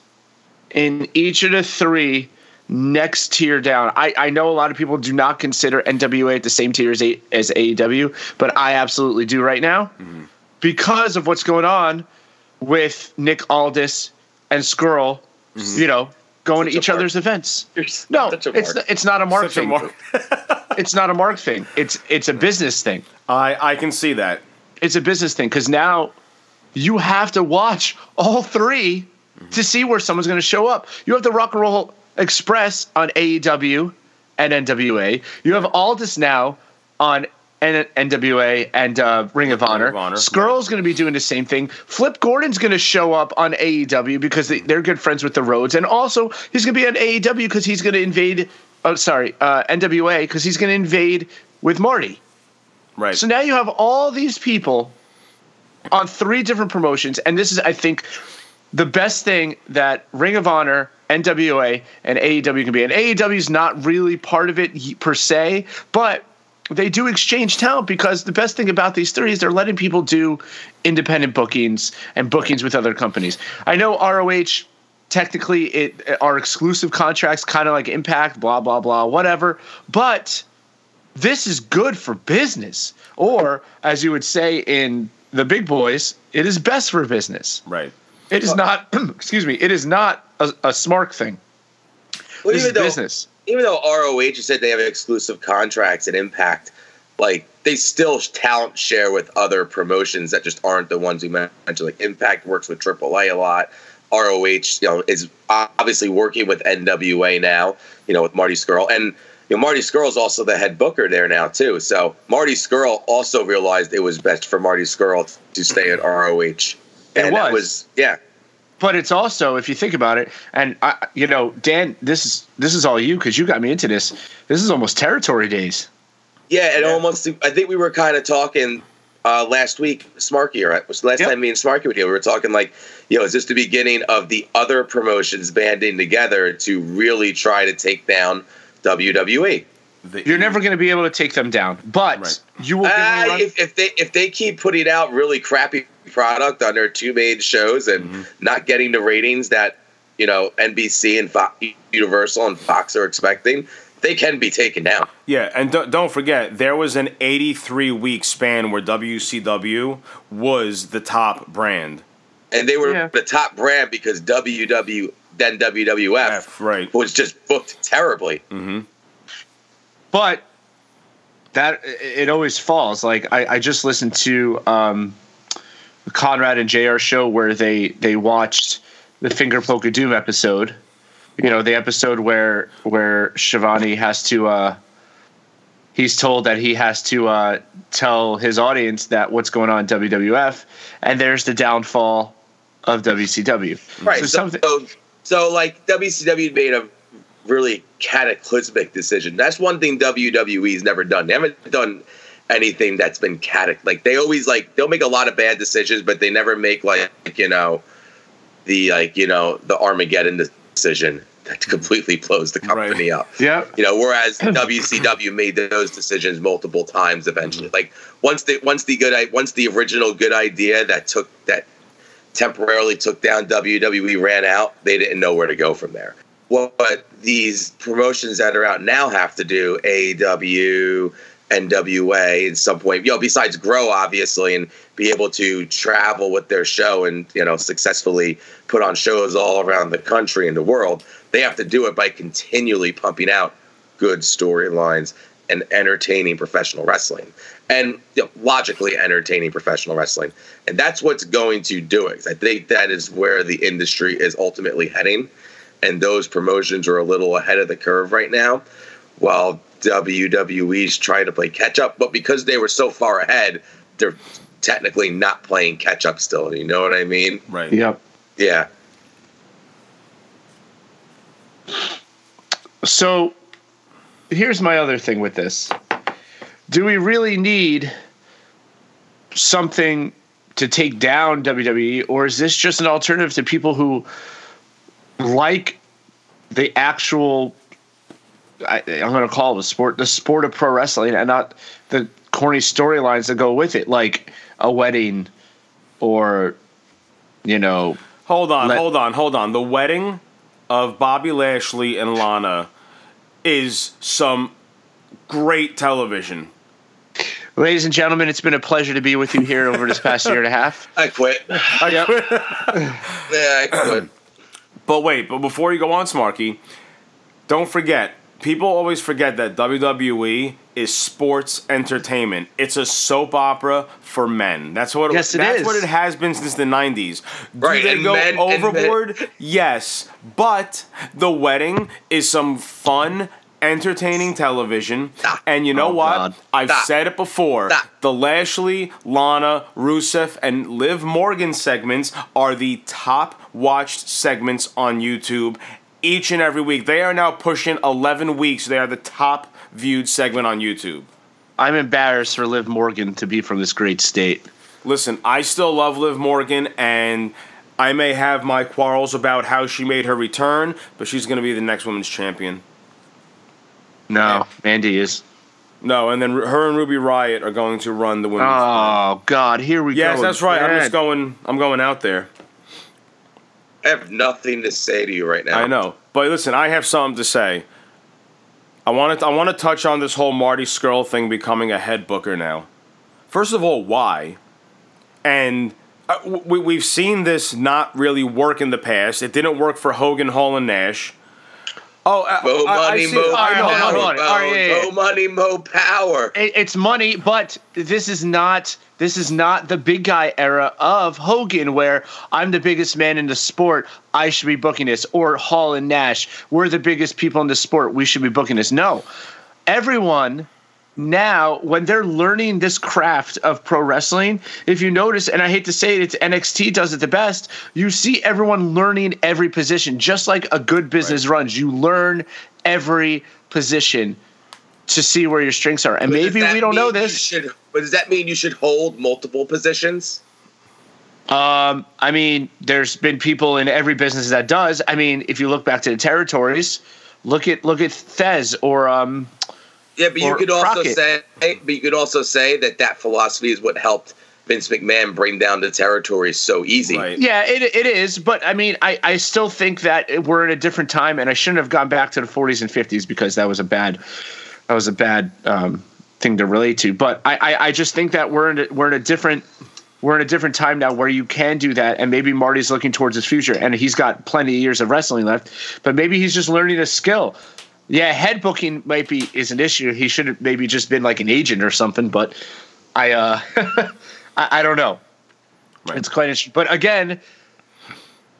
Speaker 7: in each of the three next tier down. I, I know a lot of people do not consider NWA at the same tier as, A, as AEW, but I absolutely do right now mm-hmm. because of what's going on with Nick Aldis and Scurll. Mm-hmm. You know, going
Speaker 6: Such
Speaker 7: to each
Speaker 6: mark.
Speaker 7: other's events.
Speaker 6: You're
Speaker 7: No, it's
Speaker 6: mark.
Speaker 7: it's not a mark
Speaker 5: Such a
Speaker 7: thing.
Speaker 5: mark.
Speaker 7: it's not a mark thing. It's it's a mm-hmm. business thing.
Speaker 5: I I can see that.
Speaker 7: It's a business thing because now you have to watch all 3 to see where someone's going to show up. You have the Rock and Roll Express on AEW and NWA. You have Aldis now on N- NWA and uh, Ring of Honor.
Speaker 5: Honor,
Speaker 7: Scurll's going to be doing the same thing. Flip Gordon's going to show up on AEW because they, they're good friends with the Rhodes, and also he's going to be on AEW because he's going to invade. Oh, sorry, uh, NWA because he's going to invade with Marty.
Speaker 5: Right.
Speaker 7: So now you have all these people on three different promotions, and this is, I think, the best thing that Ring of Honor, NWA, and AEW can be. And AEW is not really part of it per se, but they do exchange talent because the best thing about these three is they're letting people do independent bookings and bookings with other companies. I know ROH technically it are exclusive contracts kind of like impact blah blah blah whatever but this is good for business or as you would say in the big boys it is best for business
Speaker 5: right.
Speaker 7: It is uh, not excuse me it is not a, a smart thing
Speaker 6: Well,
Speaker 7: this is
Speaker 6: even though
Speaker 7: business
Speaker 6: even though ROH said they have exclusive contracts and Impact, like they still talent share with other promotions that just aren't the ones we mentioned. Like Impact works with AAA a lot. ROH, you know, is obviously working with NWA now. You know, with Marty Scurll, and you know Marty Scurll is also the head booker there now too. So Marty Scurll also realized it was best for Marty Scurll to stay at ROH. And that
Speaker 7: was.
Speaker 6: was yeah.
Speaker 7: but it's also if you think about it and I, you know dan this is this is all you because you got me into this this is almost territory days
Speaker 6: Yeah, and almost. I think we were kind of talking uh, last week, Smarky, or it was last
Speaker 7: Yep.
Speaker 6: time me and Smarky were here. We were talking like, you know, is this the beginning of the other promotions banding together to really try to take down? WWE?
Speaker 5: The-
Speaker 7: you're never going to be able to take them down but
Speaker 5: Right.
Speaker 7: you will give
Speaker 6: Uh,
Speaker 7: run-
Speaker 6: if, if they if they keep putting out really crappy product on their two main shows and
Speaker 7: Mm-hmm.
Speaker 6: not getting the ratings that you know NBC and Fox, Universal and Fox are expecting, they can be taken down.
Speaker 5: Yeah, and don't, don't forget, there was an 83 week span where WCW was the top brand.
Speaker 6: And they were
Speaker 7: Yeah.
Speaker 6: the top brand because WW then WWF
Speaker 5: F, right.
Speaker 6: was just booked terribly.
Speaker 7: But that it always falls like i, I just listened to um, conrad and jr show where they they watched the finger poke of doom episode you know the episode where where Schiavone has to uh he's told that he has to uh tell his audience that what's going on in wwf and there's the downfall of wcw
Speaker 6: Right.
Speaker 7: so
Speaker 6: So,
Speaker 7: something
Speaker 6: so, so, like WCW made a really cataclysmic decision. That's one thing WWE's never done. They haven't done anything that's been catac like they always like they'll make a lot of bad decisions, but they never make like you know the like you know the Armageddon decision that completely blows the company
Speaker 5: Right.
Speaker 6: up.
Speaker 7: yeah
Speaker 6: You know, whereas WCW made those decisions multiple times eventually. Like once the once the good i- once the original good idea that took that temporarily took down WWE ran out, they didn't know where to go from there. What these promotions that are out now have to do, AEW, NWA at some point. You know, besides grow obviously and be able to travel with their show and you know successfully put on shows all around the country and the world. They have to do it by continually pumping out good storylines and entertaining professional wrestling and you know, logically entertaining professional wrestling and that's what's going to do it i think that is where the industry is ultimately heading and those promotions are a little ahead of the curve right now while wwe's trying to play catch up but because they were so far ahead they're technically not playing catch up still you know what i mean
Speaker 5: Right.
Speaker 7: Yep.
Speaker 6: yeah
Speaker 7: So here's my other thing with this. Do we really need something to take down WWE, or is this just an alternative to people who like the actual? I, I'm going to call it the sport, the sport of pro wrestling, and not the corny storylines that go with it, like a wedding, or you know,
Speaker 5: Hold on,
Speaker 7: Let-
Speaker 5: hold on, hold on. The wedding of Bobby Lashley and Lana is some great television.
Speaker 7: ladies and gentlemen, it's been a pleasure to be with you here over this past year and a half.
Speaker 6: i quit yeah i quit
Speaker 5: But wait, but before you go on, Smarky, don't forget. People always forget that WWE is sports entertainment. It's a soap opera for men. That's what.
Speaker 7: Yes, it
Speaker 5: that's
Speaker 7: is.
Speaker 5: what it has been since the '90s. Do
Speaker 6: Right,
Speaker 5: they
Speaker 6: and
Speaker 5: go
Speaker 6: men-
Speaker 5: overboard? yes, but the wedding is some fun. Entertaining television,
Speaker 6: Stop.
Speaker 5: and you know
Speaker 7: Oh,
Speaker 5: what?
Speaker 7: God.
Speaker 5: I've
Speaker 6: Stop.
Speaker 5: said it before.
Speaker 6: Stop.
Speaker 5: The Lashley, Lana, Rusev, and Liv Morgan segments are the top watched segments on YouTube each and every week. They are now pushing 11 weeks. They are the top viewed segment on YouTube.
Speaker 7: I'm embarrassed for Liv Morgan to be from this great state.
Speaker 5: Listen, I still love Liv Morgan, and I may have my quarrels about how she made her return, but she's going to be the next women's champion.
Speaker 7: No, Mandy is.
Speaker 5: No, and then her and Ruby Riott are going to run the women's.
Speaker 7: Oh God, here we go.
Speaker 5: yes, that's right. I'm just going. I'm going out there.
Speaker 6: I have nothing to say to you right now
Speaker 5: I know, but listen, I have something to say. I want to. I want to touch on this whole Marty Scurll thing becoming a head booker now. First of all, why? And uh, we, we've seen this not really work in the past. It didn't work for Hogan, Hall, and Nash. Oh, I,
Speaker 6: Mo
Speaker 5: I- I
Speaker 6: money,
Speaker 5: see-
Speaker 6: mo
Speaker 5: I know,
Speaker 6: power.
Speaker 5: I
Speaker 7: hold on. All right, yeah, yeah.
Speaker 6: Mo money, mo power.
Speaker 7: It- It's money, but this is not. This is not the big guy era of Hogan, where I'm the biggest man in the sport. I should be booking this, or Hall and Nash. We're the biggest people in the sport. We should be booking this. No, everyone now when they're learning this craft of pro wrestling if you notice and i hate to say it it's nxt does it the best you see everyone learning every position just like a good business runs you learn every position to see where your strengths are and
Speaker 6: But
Speaker 7: maybe we don't know this
Speaker 6: Should, but does that mean you should hold multiple positions?
Speaker 7: Um, I mean, there's been people in every business that does. I mean, if you look back to the territories, look at look at Thesz or um,
Speaker 6: Yeah, but you could also
Speaker 7: Crockett.
Speaker 6: say, but you could also say that that philosophy is what helped Vince McMahon bring down the territories so easy.
Speaker 5: Right.
Speaker 7: yeah, it it is. But I mean, I I still think that we're in a different time, and I shouldn't have gone back to the 40s and 50s because that was a bad that was a bad um, thing to relate to. But I I, I just think that we're in a, we're in a different. We're in a different time now where you can do that, and maybe Marty's looking towards his future, and he's got plenty of years of wrestling left. But maybe he's just learning a skill. Yeah, head booking might be is an issue. He should have maybe just been like an agent or something. But I, uh, I, I don't know.
Speaker 5: Right.
Speaker 7: It's quite interesting. But again,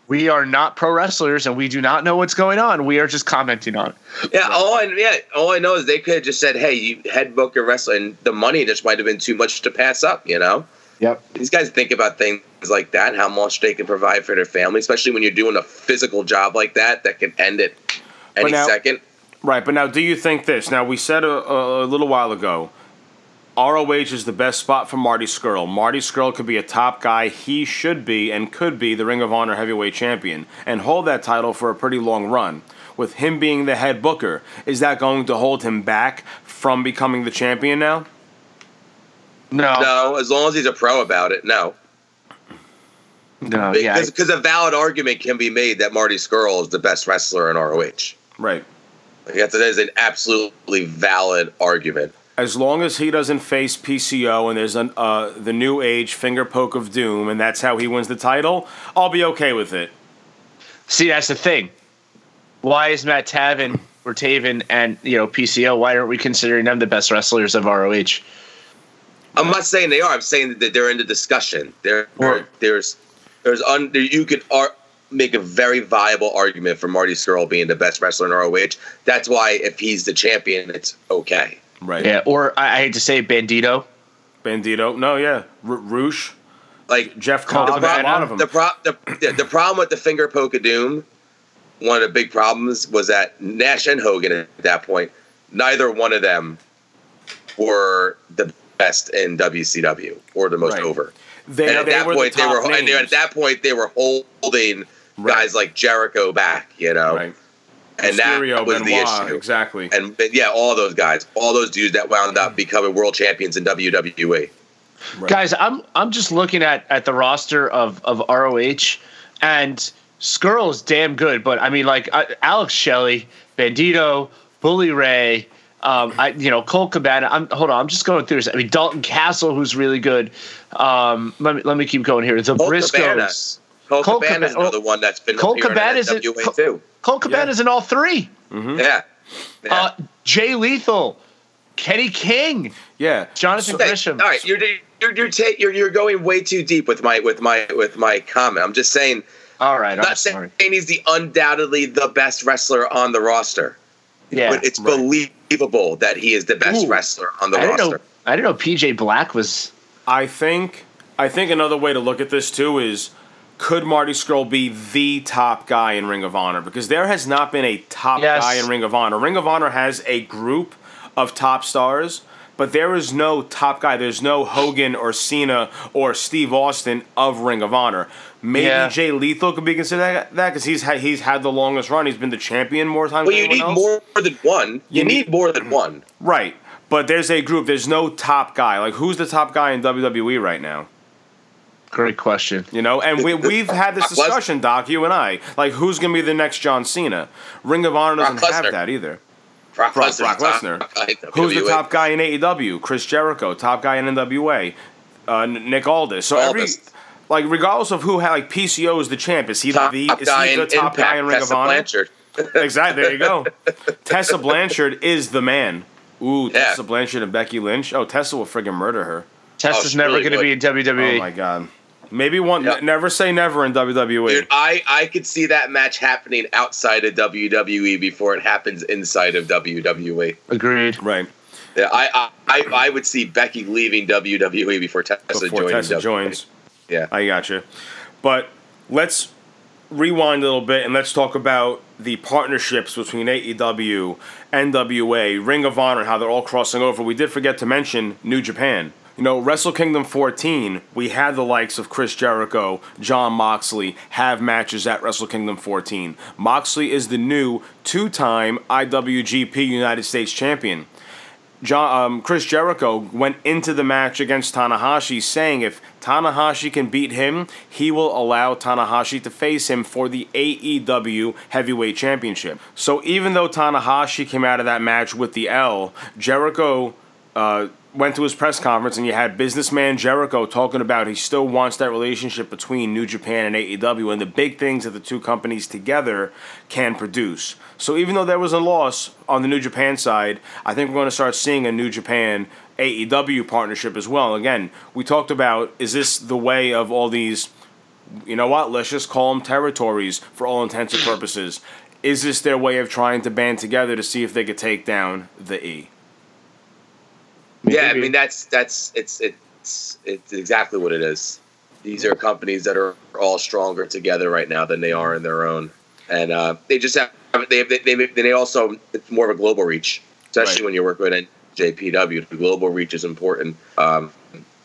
Speaker 7: we are not pro wrestlers, and we do not know what's going on. We are just commenting on it.
Speaker 6: Yeah, all I yeah, all I know is they could have just said, "Hey, you head book a wrestler," and the money just might have been too much to pass up. You know,
Speaker 7: Yep.
Speaker 6: these guys think about things like that, how much they can provide for their family, especially when you're doing a physical job like that that can end it any
Speaker 5: now-
Speaker 6: second.
Speaker 5: Right, but now do you think this? Now we said a, a, a little while ago, ROH is the best spot for Marty Scurll. Marty Scurll could be a top guy. He should be and could be the Ring of Honor heavyweight champion and hold that title for a pretty long run. With him being the head booker, is that going to hold him back from becoming the champion now?
Speaker 7: No.
Speaker 6: No, as long as he's a pro about it, no.
Speaker 7: No. Oh, yeah.
Speaker 6: Because a valid argument can be made that Marty Scurll is the best wrestler in ROH.
Speaker 5: Right.
Speaker 6: Like, that's, that is an absolutely valid argument.
Speaker 5: as long as he doesn't face PCO and there's an, uh, the new age finger poke of doom, and that's how he wins the title, I'll be okay with it.
Speaker 7: See, that's the thing. Why is Matt Taven or Taven and you know PCO? Why aren't we considering them the best wrestlers of ROH?
Speaker 6: I'm not saying they are. I'm saying that they're in the discussion. There, there's, there's un, you could ar- make a very viable argument for Marty Scurll being the best wrestler in ROH. That's why if he's the champion, it's okay.
Speaker 5: Right.
Speaker 7: Yeah, or I, I hate to say it, Bandito.
Speaker 5: Bandito. No, yeah. R- Roosh.
Speaker 6: Like
Speaker 5: Jeff
Speaker 7: Colt
Speaker 5: Cobb. A lot of them.
Speaker 6: the pro, the, the, the problem with the finger poke of doom, one of the big problems was that Nash and Hogan at that point, neither one of them were the best in WCW or the most
Speaker 5: Right.
Speaker 6: over.
Speaker 5: They,
Speaker 6: and at
Speaker 5: they
Speaker 6: that
Speaker 5: were
Speaker 6: point,
Speaker 5: the
Speaker 6: they
Speaker 5: top
Speaker 6: were and
Speaker 5: names.
Speaker 6: at that point they were holding
Speaker 5: Right.
Speaker 6: guys like Jericho back, you know,
Speaker 5: right.
Speaker 6: and that
Speaker 5: Mysterio,
Speaker 6: was the issue.
Speaker 5: Exactly.
Speaker 6: And yeah, all those guys, all those dudes that wound up becoming world champions in. WWE.
Speaker 5: Right.
Speaker 7: Guys, I'm I'm just looking at at the roster of of ROH, and Scurll is damn good. But I mean, like uh, Alex Shelley, Bandito, Bully Ray. Um, I, you know, Colt Cabana. I'm hold on. I'm just going through this. I mean, Dalton Castle, who's really good. Um, let me let me keep going here. The
Speaker 6: Cole
Speaker 7: Briscoes.
Speaker 6: Cabana. Cole,
Speaker 7: Colt
Speaker 6: Cabana's
Speaker 7: Cabana-
Speaker 6: another one that's been
Speaker 7: Cole
Speaker 6: appearing
Speaker 7: Cabana
Speaker 6: in
Speaker 7: is in-
Speaker 6: NWA
Speaker 7: Cole-
Speaker 6: too.
Speaker 7: Colt Cabana's in all three.
Speaker 5: Mm-hmm.
Speaker 6: Yeah. yeah.
Speaker 7: Uh, Jay Lethal, Kenny King,
Speaker 5: yeah.
Speaker 7: Jonathan
Speaker 6: Hey,
Speaker 7: Gresham.
Speaker 6: all right, you're you're you're, ta- you're you're going way too deep with my with my with my comment. I'm just saying,
Speaker 7: All right,
Speaker 6: I'm
Speaker 7: I'm
Speaker 6: not
Speaker 7: sorry.
Speaker 6: saying he's the undoubtedly the best wrestler on the roster,
Speaker 7: Yeah,
Speaker 6: but it's
Speaker 5: Right.
Speaker 6: believable that he is the best
Speaker 7: Ooh.
Speaker 6: wrestler on the
Speaker 7: I didn't
Speaker 6: roster.
Speaker 7: know. I didn't know PJ Black was.
Speaker 5: I think I think another way to look at this too is could Marty Scurll be the top guy in Ring of Honor? Because there has not been a top
Speaker 7: Yes.
Speaker 5: guy in Ring of Honor. Ring of Honor has a group of top stars, but there is no top guy. There's no Hogan or Cena or Steve Austin of Ring of Honor. Maybe
Speaker 7: Yeah.
Speaker 5: Jay Lethal could be considered that because he's had he's had the longest run. He's been the champion more times.
Speaker 6: Well,
Speaker 5: than
Speaker 6: you need
Speaker 5: else.
Speaker 6: more than one. You,
Speaker 5: You
Speaker 6: need,
Speaker 5: need-
Speaker 6: more than one.
Speaker 5: Right. But there's a group. There's no top guy. Like who's the top guy in WWE right now?
Speaker 7: Great question.
Speaker 5: You know, and we we've had this
Speaker 6: Brock Lesnar.
Speaker 5: discussion, Doc. You and I, like, who's gonna be the next John Cena? Ring of Honor doesn't
Speaker 6: Brock
Speaker 5: have
Speaker 6: Lesnar.
Speaker 5: that either.
Speaker 6: Brock,
Speaker 5: Brock,
Speaker 6: Lesnar's
Speaker 5: Brock Lesnar. Who's the top guy in AEW? Chris Jericho, top guy in NWA. Uh, N- Nick Aldis. So every, like, regardless of who had, like, PCO is the champ. Is he
Speaker 6: Top
Speaker 5: the is
Speaker 6: guy
Speaker 5: he the
Speaker 6: in
Speaker 5: top
Speaker 6: Impact,
Speaker 5: guy in Ring
Speaker 6: Tessa
Speaker 5: of Honor?
Speaker 6: Blanchard.
Speaker 5: exactly. There you go. Tessa Blanchard is the man. Ooh,
Speaker 6: Yeah.
Speaker 5: Tessa Blanchard and Becky Lynch. Oh, Tessa will friggin' murder her.
Speaker 7: Tessa's
Speaker 6: she's
Speaker 7: never
Speaker 6: really
Speaker 7: going to be in WWE.
Speaker 5: Oh my god. Maybe one.
Speaker 6: Yeah.
Speaker 5: n- never say never in. WWE.
Speaker 6: Dude, I, I could see that match happening outside of WWE before it happens inside of WWE.
Speaker 7: Agreed.
Speaker 5: right.
Speaker 6: Yeah, I, I, I, I would see Becky leaving WWE before Tessa
Speaker 5: before
Speaker 6: joining
Speaker 5: Tessa
Speaker 6: WWE.
Speaker 5: joins.
Speaker 6: Yeah.
Speaker 5: I got you. But let's rewind a little bit and let's talk about the partnerships between AEW, NWA, Ring of Honor, and how they're all crossing over. We did forget to mention New Japan. You know, Wrestle Kingdom 14, we had the likes of Chris Jericho, Jon Moxley have matches at Wrestle Kingdom 14. Moxley is the new two time IWGP United States champion. John, um, Chris Jericho went into the match against Tanahashi saying if Tanahashi can beat him, he will allow Tanahashi to face him for the AEW Heavyweight Championship. So even though Tanahashi came out of that match with the L, Jericho uh, went to his press conference and you had businessman Jericho talking about he still wants that relationship between New Japan and AEW and the big things that the two companies together can produce. So even though there was a loss on the New Japan side, I think we're going to start seeing a New Japan AEW partnership as well. Again, we talked about is this the way of all these you know what? Let's just call them territories for all intents and purposes. Is this their way of trying to band together to see if they could take down the E?
Speaker 6: Yeah, I mean that's that's it's it's it's exactly what it is. These are companies that are all stronger together right now than they are in their own, and uh, they just have they they they, they also it's more of a global reach, especially
Speaker 5: Right.
Speaker 6: when you're working with JPW. The global reach is important. Um,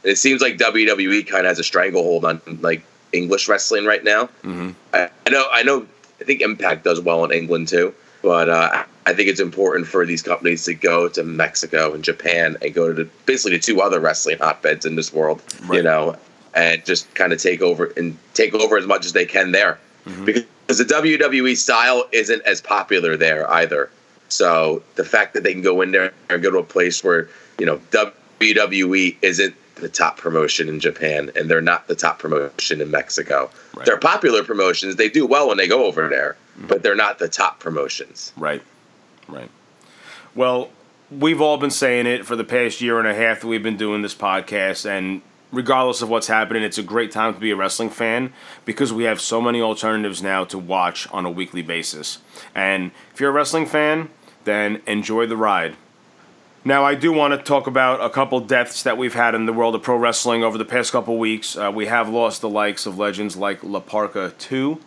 Speaker 6: it seems like WWE kind of has a stranglehold on like English wrestling right now.
Speaker 5: Mm-hmm.
Speaker 6: I, I know I know I think Impact does well in England too, but uh, I think it's important for these companies to go to Mexico and Japan and go to the, basically the two other wrestling hotbeds in this world, you know, and just kind of take over and take over as much as they can there,
Speaker 5: Mm-hmm.
Speaker 6: because the WWE style isn't as popular there either. So the fact that they can go in there and go to a place where you know WWE isn't the top promotion in Japan and they're not the top promotion in Mexico.
Speaker 5: Right.
Speaker 6: They're popular promotions. They do well when they go over there, but they're not the top promotions.
Speaker 5: Right. Right. Well, we've all been saying it for the past year and a half that we've been doing this podcast, and regardless of what's happening, it's a great time to be a wrestling fan because we have so many alternatives now to watch on a weekly basis. And if you're a wrestling fan, then enjoy the ride. Now, I do want to talk about a couple deaths that we've had in the world of pro wrestling over the past couple weeks. Uh, we have lost the likes of legends like La Parca 2.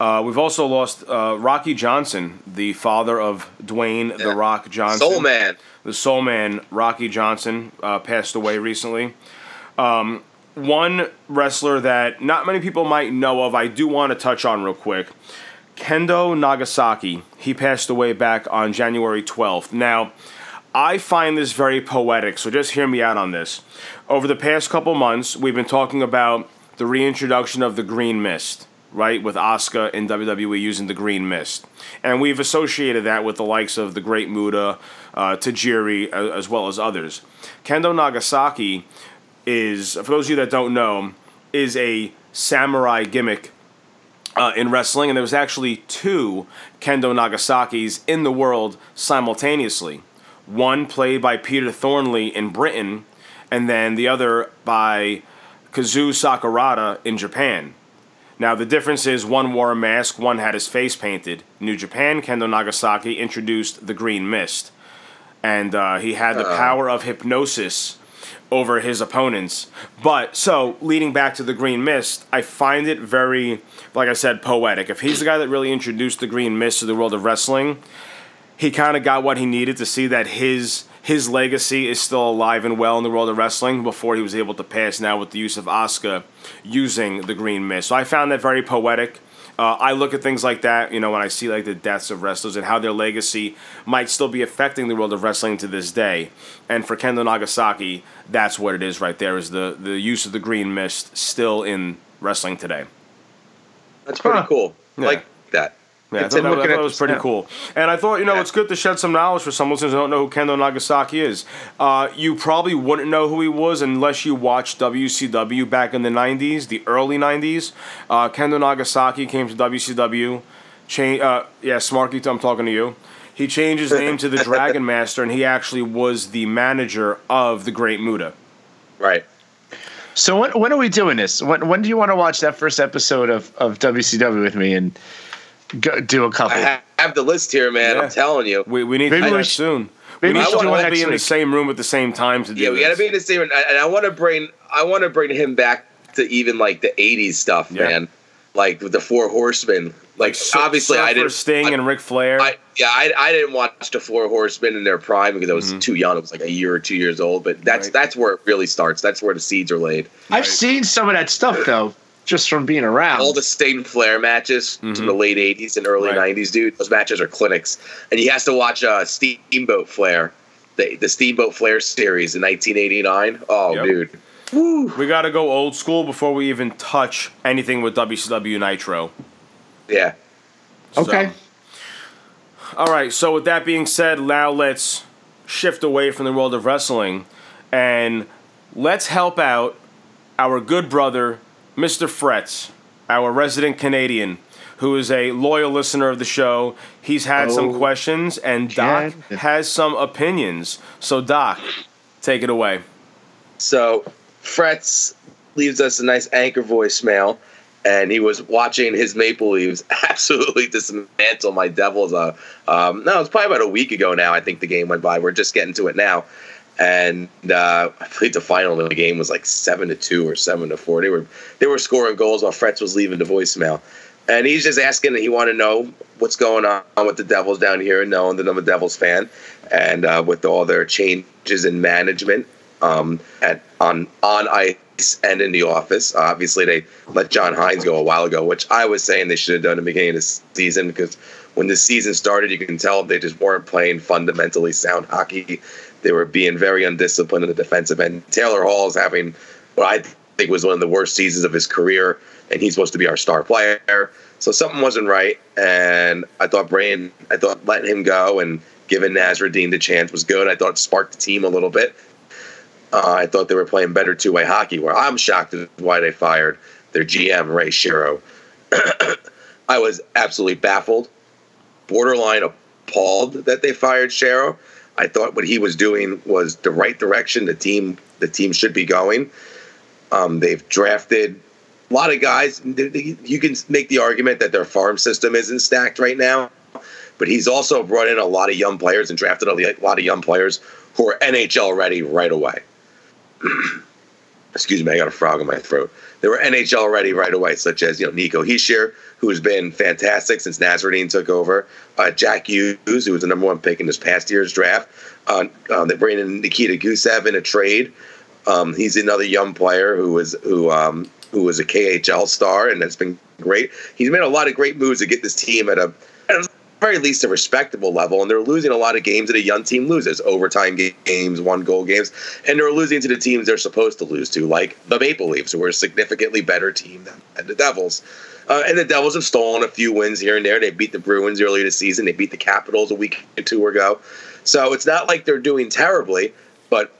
Speaker 5: Uh, we've also lost uh, Rocky Johnson, the father of Dwayne The Rock Johnson.
Speaker 6: Soul Man.
Speaker 5: The Soul Man, Rocky Johnson, uh, passed away recently. Um, one wrestler that not many people might know of, I do want to touch on real quick. Kendo Nagasaki. He passed away back on January 12th. Now, I find this very poetic, so just hear me out on this. Over the past couple months, we've been talking about the reintroduction of the Green Mist, right? With Asuka in WWE using the Green Mist. And we've associated that with the likes of the Great Muta, uh, Tajiri, as well as others. Kendo Nagasaki is, for those of you that don't know, is a samurai gimmick uh, in wrestling, and there was actually two Kendo Nagasaki's in the world simultaneously. One played by Peter Thornley in Britain, and then the other by Kazu Sakurada in Japan. Now the difference is one wore a mask, one had his face painted. New Japan Kendo Nagasaki introduced the Green Mist, and uh, he had the power of hypnosis over his opponents. But so leading back to the Green Mist, I find it very, like I said, poetic. If he's the guy that really introduced the Green Mist to the world of wrestling, he kind of got what he needed to see that his his legacy is still alive and well in the world of wrestling before he was able to pass now with the use of Asuka using the Green Mist. So I found that very poetic. Uh, I look at things like that, you know, when I see like the deaths of wrestlers and how their legacy might still be affecting the world of wrestling to this day. And for Kendo Nagasaki, that's what it is right there. Is the the use of the Green Mist still in wrestling today?
Speaker 6: That's pretty
Speaker 7: Huh.
Speaker 6: cool.
Speaker 5: Yeah.
Speaker 6: Like that.
Speaker 5: Yeah, I thought, that, I thought it was pretty
Speaker 7: yeah.
Speaker 5: cool. And I thought, you know,
Speaker 6: Yeah.
Speaker 5: it's good to shed some knowledge for some listeners who don't know who Kendo Nagasaki is. Uh, you probably wouldn't know who he was unless you watched WCW back in the 90s, the early 90s. Uh, Kendo Nagasaki came to WCW. Cha- uh, yeah, Smarky, I'm talking to you. He changed his name to the Dragon Master, and he actually was the manager of the Great Muta.
Speaker 6: Right.
Speaker 7: So when when are we doing this? When when do you want to watch that first episode of, of WCW with me and go, do a couple?
Speaker 6: I ha- have the list here, man.
Speaker 5: Yeah.
Speaker 6: I'm telling you.
Speaker 5: We, we need
Speaker 7: Maybe
Speaker 5: to do
Speaker 7: we
Speaker 5: that
Speaker 7: should-
Speaker 5: soon.
Speaker 7: maybe
Speaker 5: we
Speaker 7: we
Speaker 5: need
Speaker 6: should
Speaker 5: to all be
Speaker 7: next
Speaker 5: in the same room at the same time to do
Speaker 6: Yeah, we got to be in the same. And I want to bring. I want to bring him back to even like the '80s stuff,
Speaker 5: Yeah.
Speaker 6: man. Like with the Four Horsemen. Like
Speaker 5: Sur-
Speaker 6: obviously, I
Speaker 5: Surfer
Speaker 6: didn't.
Speaker 5: Sting
Speaker 6: I,
Speaker 5: and Ric Flair.
Speaker 6: I, yeah, I, I didn't watch the Four Horsemen in their prime because I was
Speaker 5: Mm-hmm.
Speaker 6: too young. It was like a year or two years old. But that's
Speaker 5: Right.
Speaker 6: that's where it really starts. That's where the seeds are laid.
Speaker 7: I've seen some of that stuff though, just from being around.
Speaker 6: All the Sting Flair matches from the late '80s and early
Speaker 5: Mm-hmm. Right.
Speaker 6: '90s, dude. Those matches are clinics, and he has to watch uh, Steamboat Flair, the the Steamboat Flair series in 1989. Oh,
Speaker 5: Yep.
Speaker 6: dude.
Speaker 5: We got to go old school before we even touch anything with WCW Nitro.
Speaker 6: Yeah.
Speaker 7: okay.
Speaker 5: All right. So with that being said, now let's shift away from the world of wrestling and let's help out our good brother, Mr. Fretz, our resident Canadian, who is a loyal listener of the show. He's had some
Speaker 7: Oh,
Speaker 5: questions, and Doc
Speaker 7: Ken.
Speaker 5: has some opinions. So, Doc, take it away.
Speaker 6: So Fretz leaves us a nice anchor voicemail, and he was watching his Maple Leaves absolutely dismantle my Devils. Uh, um, no, it's probably about a week ago now. I think the game went by. We're just getting to it now, and uh, I believe the final of the game was like seven to two or seven to four. They were they were scoring goals while Fretz was leaving the voicemail. And he's just asking, he wanted to know what's going on with the Devils down here, and knowing that I'm a Devils fan, and uh, with all their changes in management um, at on on ice and in the office. obviously, they let John Hynes go a while ago, which I was saying they should have done at the beginning of the season because when the season started, you can tell they just weren't playing fundamentally sound hockey. They were being very undisciplined in the defensive end. Taylor Hall is having what I think was one of the worst seasons of his career. and he's supposed to be our star player. So something wasn't right, and I thought Brain, I thought letting him go and giving Nasreddine the chance was good. I thought it sparked the team a little bit. Uh, I thought they were playing better two way hockey. Where I'm shocked at why they fired their GM Ray Shero. I was absolutely baffled, borderline appalled that they fired Shero. I thought what he was doing was the right direction. The team, the team should be going. Um, they've drafted a lot of guys. You can make the argument that their farm system isn't stacked right now, but he's also brought in a lot of young players and drafted a lot of young players who are NHL ready right away. Excuse me, I got a frog in my throat. They were NHL ready right away, such as you know Nico Hischier, who has been fantastic since Nasreddine took over. Uh, Jack Hughes, who was the number one pick in this past year's draft. Uh, um, they bring in Nikita Gusev in a trade. Um, he's another young player who was who um, who was a KHL star, and that's been great. He's made a lot of great moves to get this team at a very least a respectable level, and they're losing a lot of games that a young team loses overtime games, one goal games, and they're losing to the teams they're supposed to lose to, like the Maple Leafs, who are a significantly better team than the Devils. Uh, and the Devils have stolen a few wins here and there. They beat the Bruins earlier this season. They beat the Capitals a week or two ago. So it's not like they're doing terribly, but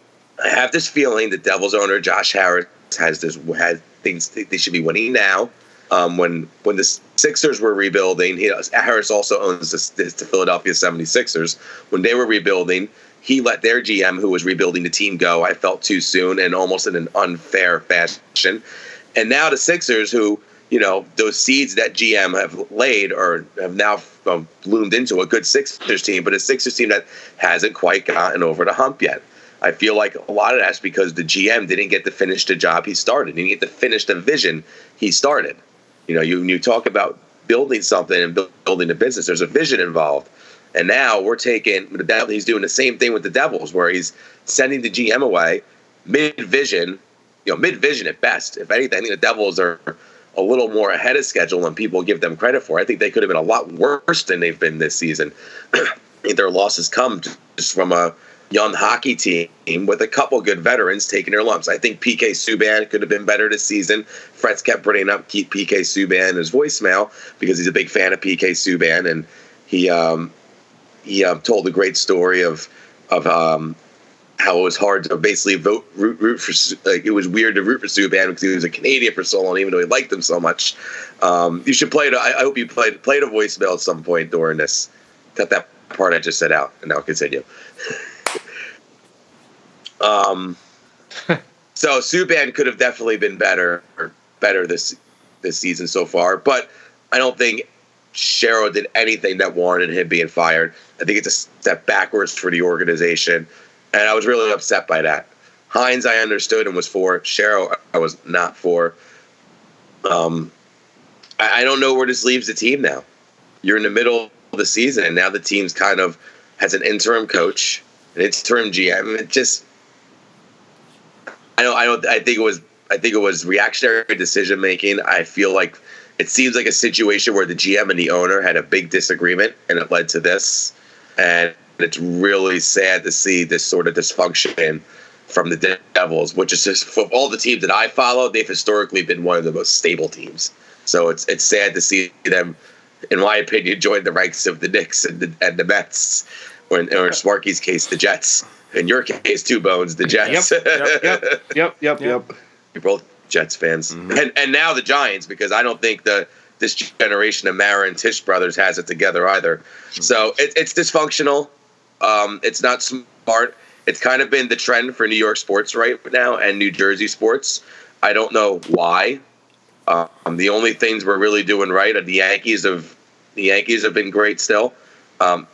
Speaker 6: I have this feeling the Devils owner Josh Harris has this has things they should be winning now. Um, when when the Sixers were rebuilding, he, Harris also owns the, the Philadelphia 76ers. When they were rebuilding, he let their GM, who was rebuilding the team, go. I felt too soon and almost in an unfair fashion. And now the Sixers, who you know those seeds that GM have laid or have now um, bloomed into a good Sixers team, but a Sixers team that hasn't quite gotten over the hump yet. I feel like a lot of that's because the GM didn't get to finish the job he started. He didn't get to finish the vision he started. You know, you you talk about building something and building a business. There's a vision involved, and now we're taking the devil. He's doing the same thing with the Devils, where he's sending the GM away mid vision. You know, mid vision at best. If anything, I think the Devils are a little more ahead of schedule than people give them credit for. I think they could have been a lot worse than they've been this season. their losses come just from a young hockey team with a couple good veterans taking their lumps. I think PK Subban could have been better this season. Fretz kept bringing up keep PK Subban in his voicemail because he's a big fan of PK Subban, and he um, he uh, told a great story of of um, how it was hard to basically vote root, root for like it was weird to root for Subban because he was a Canadian for so long, even though he liked him so much. Um, you should play it. I, I hope you played played a voicemail at some point during this. Cut that part I just said out, and I'll continue. Um, so Subban could have definitely been better, better this this season so far. But I don't think Shero did anything that warranted him being fired. I think it's a step backwards for the organization, and I was really upset by that. Hynes, I understood and was for. Shero, I was not for. Um, I, I don't know where this leaves the team now. You're in the middle of the season, and now the team's kind of has an interim coach, an interim GM. It just I don't. I don't. I think it was. I think it was reactionary decision making. I feel like it seems like a situation where the GM and the owner had a big disagreement, and it led to this. And it's really sad to see this sort of dysfunction from the Devils, which is just for all the teams that I follow, they've historically been one of the most stable teams. So it's it's sad to see them, in my opinion, join the ranks of the Knicks and the, and the Mets, or in, or in Sparky's case, the Jets in your case, two bones, the Jets.
Speaker 7: Yep, yep, yep, yep, yep. yep.
Speaker 6: You're both Jets fans, mm-hmm. and and now the Giants because I don't think the this generation of Mara and Tisch brothers has it together either. Mm-hmm. So it, it's dysfunctional. Um, it's not smart. It's kind of been the trend for New York sports right now and New Jersey sports. I don't know why. Um, the only things we're really doing right are the Yankees have the Yankees have been great still. Um,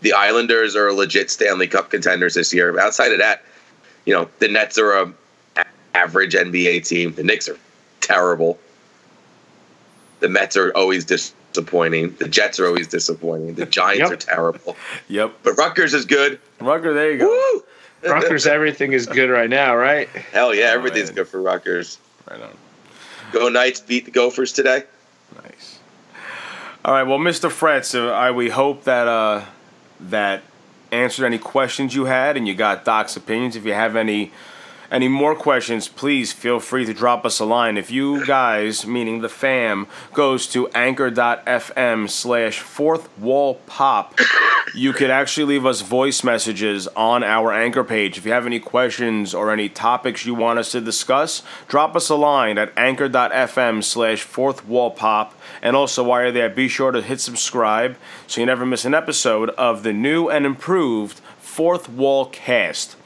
Speaker 6: the Islanders are a legit Stanley Cup contenders this year. Outside of that, you know, the Nets are a average NBA team. The Knicks are terrible. The Mets are always disappointing. The Jets are always disappointing. The Giants yep. are terrible.
Speaker 5: Yep.
Speaker 6: But Rutgers is good.
Speaker 5: Rutgers, there you go.
Speaker 7: Woo! Rutgers, everything is good right now, right?
Speaker 6: Hell yeah, everything's oh, good for Rutgers.
Speaker 5: Right on.
Speaker 6: Go Knights beat the Gophers today.
Speaker 5: Nice. All right, well, Mr. Fretz, uh, I we hope that uh, that answered any questions you had, and you got Doc's opinions. If you have any any more questions, please feel free to drop us a line. If you guys, meaning the fam, goes to anchor.fm slash fourth wall pop, you could actually leave us voice messages on our anchor page. If you have any questions or any topics you want us to discuss, drop us a line at anchor.fm slash fourth wall pop. And also, while you're there, be sure to hit subscribe so you never miss an episode of the new and improved Fourth Wall Cast.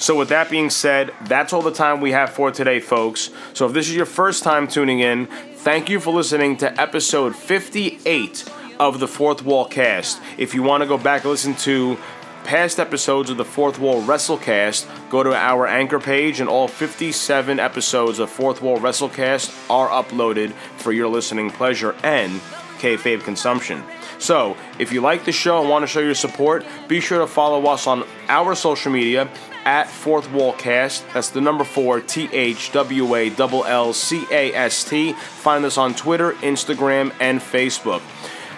Speaker 5: So, with that being said, that's all the time we have for today, folks. So, if this is your first time tuning in, thank you for listening to episode 58 of the Fourth Wall Cast. If you want to go back and listen to past episodes of the Fourth Wall Wrestlecast, go to our anchor page, and all 57 episodes of Fourth Wall Wrestlecast are uploaded for your listening pleasure and kayfabe consumption. So, if you like the show and want to show your support, be sure to follow us on our social media at Fourth Wall Cast. That's the number four, T H W A L L C A S T. Find us on Twitter, Instagram, and Facebook.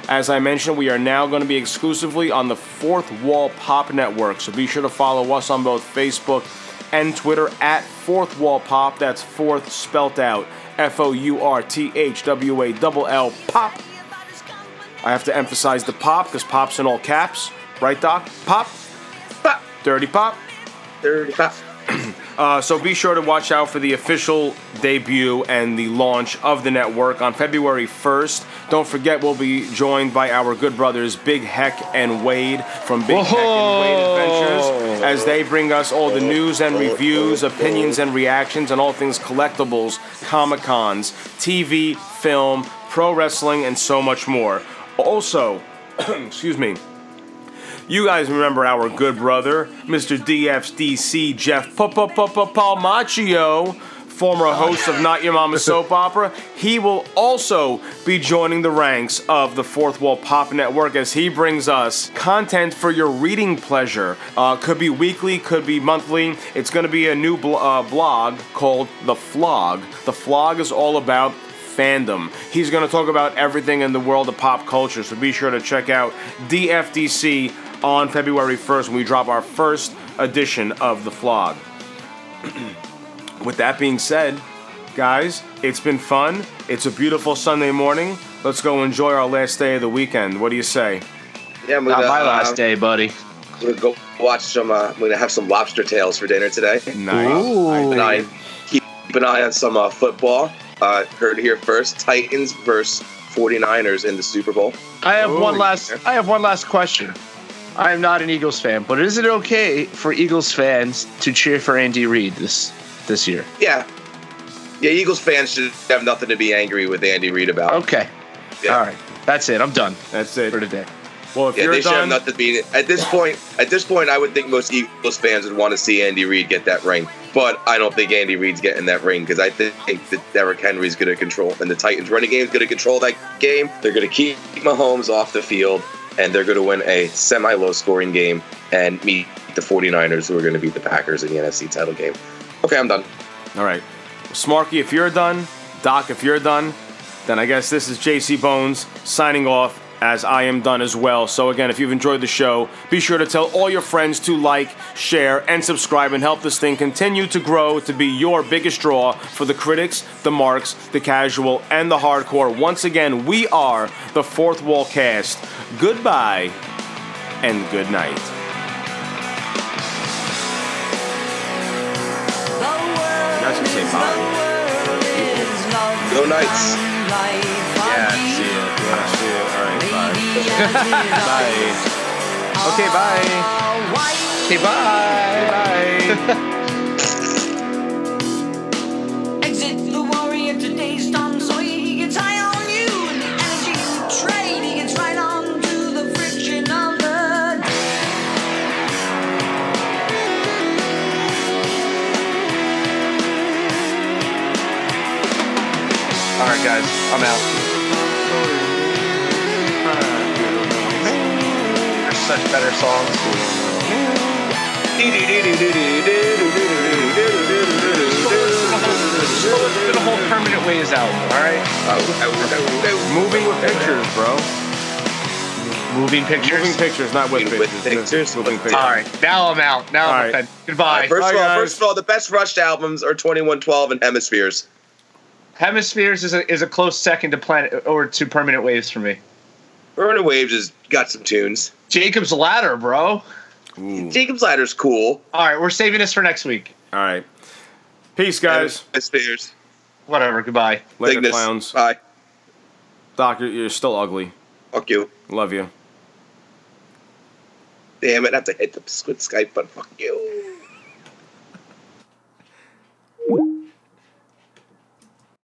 Speaker 5: As I mentioned, we are now going to be exclusively on the Fourth Wall Pop Network, so be sure to follow us on both Facebook and Twitter at Fourth Wall Pop. That's fourth spelt out F O U R T H W A L L Pop. I have to emphasize the pop because pop's in all caps. Right, Doc? Pop?
Speaker 6: Pop.
Speaker 5: Dirty pop.
Speaker 6: Dirty pop.
Speaker 5: Uh, so be sure to watch out for the official debut and the launch of the network on February 1st. Don't forget, we'll be joined by our good brothers Big Heck and Wade from Big Heck and Wade Adventures as they bring us all the news and reviews, opinions and reactions, and all things collectibles, Comic Cons, TV, film, pro wrestling, and so much more. Also, excuse me. You guys remember our good brother, Mr. DFDC Jeff Palmaccio, former host of Not Your Mama Soap Opera. He will also be joining the ranks of the Fourth Wall Pop Network as he brings us content for your reading pleasure. Uh, could be weekly, could be monthly. It's going to be a new bl- uh, blog called The Flog. The Flog is all about fandom. He's going to talk about everything in the world of pop culture, so be sure to check out DFDC on February 1st when we drop our first edition of The Flog. With that being said, guys, it's been fun. It's a beautiful Sunday morning. Let's go enjoy our last day of the weekend. What do you say?
Speaker 6: Yeah, I'm
Speaker 7: Not
Speaker 6: gonna,
Speaker 7: my
Speaker 6: uh,
Speaker 7: last day, buddy.
Speaker 6: I'm gonna go watch some. Uh, I'm gonna have some lobster tails for dinner today.
Speaker 5: Nice.
Speaker 6: Keep an eye, keep an eye on some uh, football. Uh, heard here first. Titans versus 49ers in the Super Bowl.
Speaker 7: I have
Speaker 5: Ooh,
Speaker 7: one last. I have one last question. I am not an Eagles fan, but is it okay for Eagles fans to cheer for Andy Reid this this year?
Speaker 6: Yeah, yeah. Eagles fans should have nothing to be angry with Andy Reid about.
Speaker 7: Okay.
Speaker 6: Yeah.
Speaker 7: All right. That's it. I'm done
Speaker 5: That's it.
Speaker 7: for today.
Speaker 5: Well, if
Speaker 6: Yeah,
Speaker 5: you're
Speaker 6: they should have nothing to be. At this point, at this point, I would think most Eagles fans would want to see Andy Reid get that ring. But I don't think Andy Reid's getting that ring because I think that Derrick Henry's going to control, and the Titans running game is going to control that game. They're going to keep Mahomes off the field, and they're going to win a semi-low scoring game and meet the 49ers, who are going to beat the Packers in the NFC title game. Okay, I'm done.
Speaker 5: all right. Smarky, if you're done, Doc, if you're done, then I guess this is JC Bones signing off as I am done as well. So, again, if you've enjoyed the show, be sure to tell all your friends to like, share, and subscribe and help this thing continue to grow to be your biggest draw for the critics, the marks, the casual, and the hardcore. Once again, we are the Fourth Wall Cast. Goodbye and good night. That's what say bye.
Speaker 6: Go Knights.
Speaker 7: Yeah. See ya.
Speaker 5: Yeah, bye. Bye. Okay, bye.
Speaker 7: Okay. Bye.
Speaker 5: Bye.
Speaker 8: Exit the warrior today's Tom
Speaker 7: such better songs. Put a whole permanent ways out. All right.
Speaker 5: Moving with pictures, bro.
Speaker 7: Moving pictures.
Speaker 5: Moving pictures, not with,
Speaker 6: With
Speaker 5: pictures.
Speaker 6: pictures?
Speaker 5: Moving pictures.
Speaker 7: All right, now I'm out. Now
Speaker 5: All
Speaker 7: I'm
Speaker 5: right.
Speaker 7: offended. Goodbye.
Speaker 6: First
Speaker 5: Bye,
Speaker 6: of all,
Speaker 5: guys.
Speaker 6: first of all, the best Rush albums are 2112 and Hemispheres.
Speaker 7: Hemispheres is a, is a close second to Planet or to Permanent Waves for me.
Speaker 6: Burning Waves has got some tunes.
Speaker 7: Jacob's Ladder, bro.
Speaker 5: Ooh.
Speaker 6: Jacob's Ladder's cool.
Speaker 7: All right, we're saving this for next week.
Speaker 5: All right. Peace, guys.
Speaker 6: Hemispheres.
Speaker 7: Whatever. Goodbye.
Speaker 5: Later,
Speaker 6: Cygnus.
Speaker 5: clowns.
Speaker 6: Bye.
Speaker 5: Doc, you're, you're still ugly.
Speaker 6: Fuck you.
Speaker 5: Love you.
Speaker 6: Damn it, I have to hit the Squid Skype, but fuck you.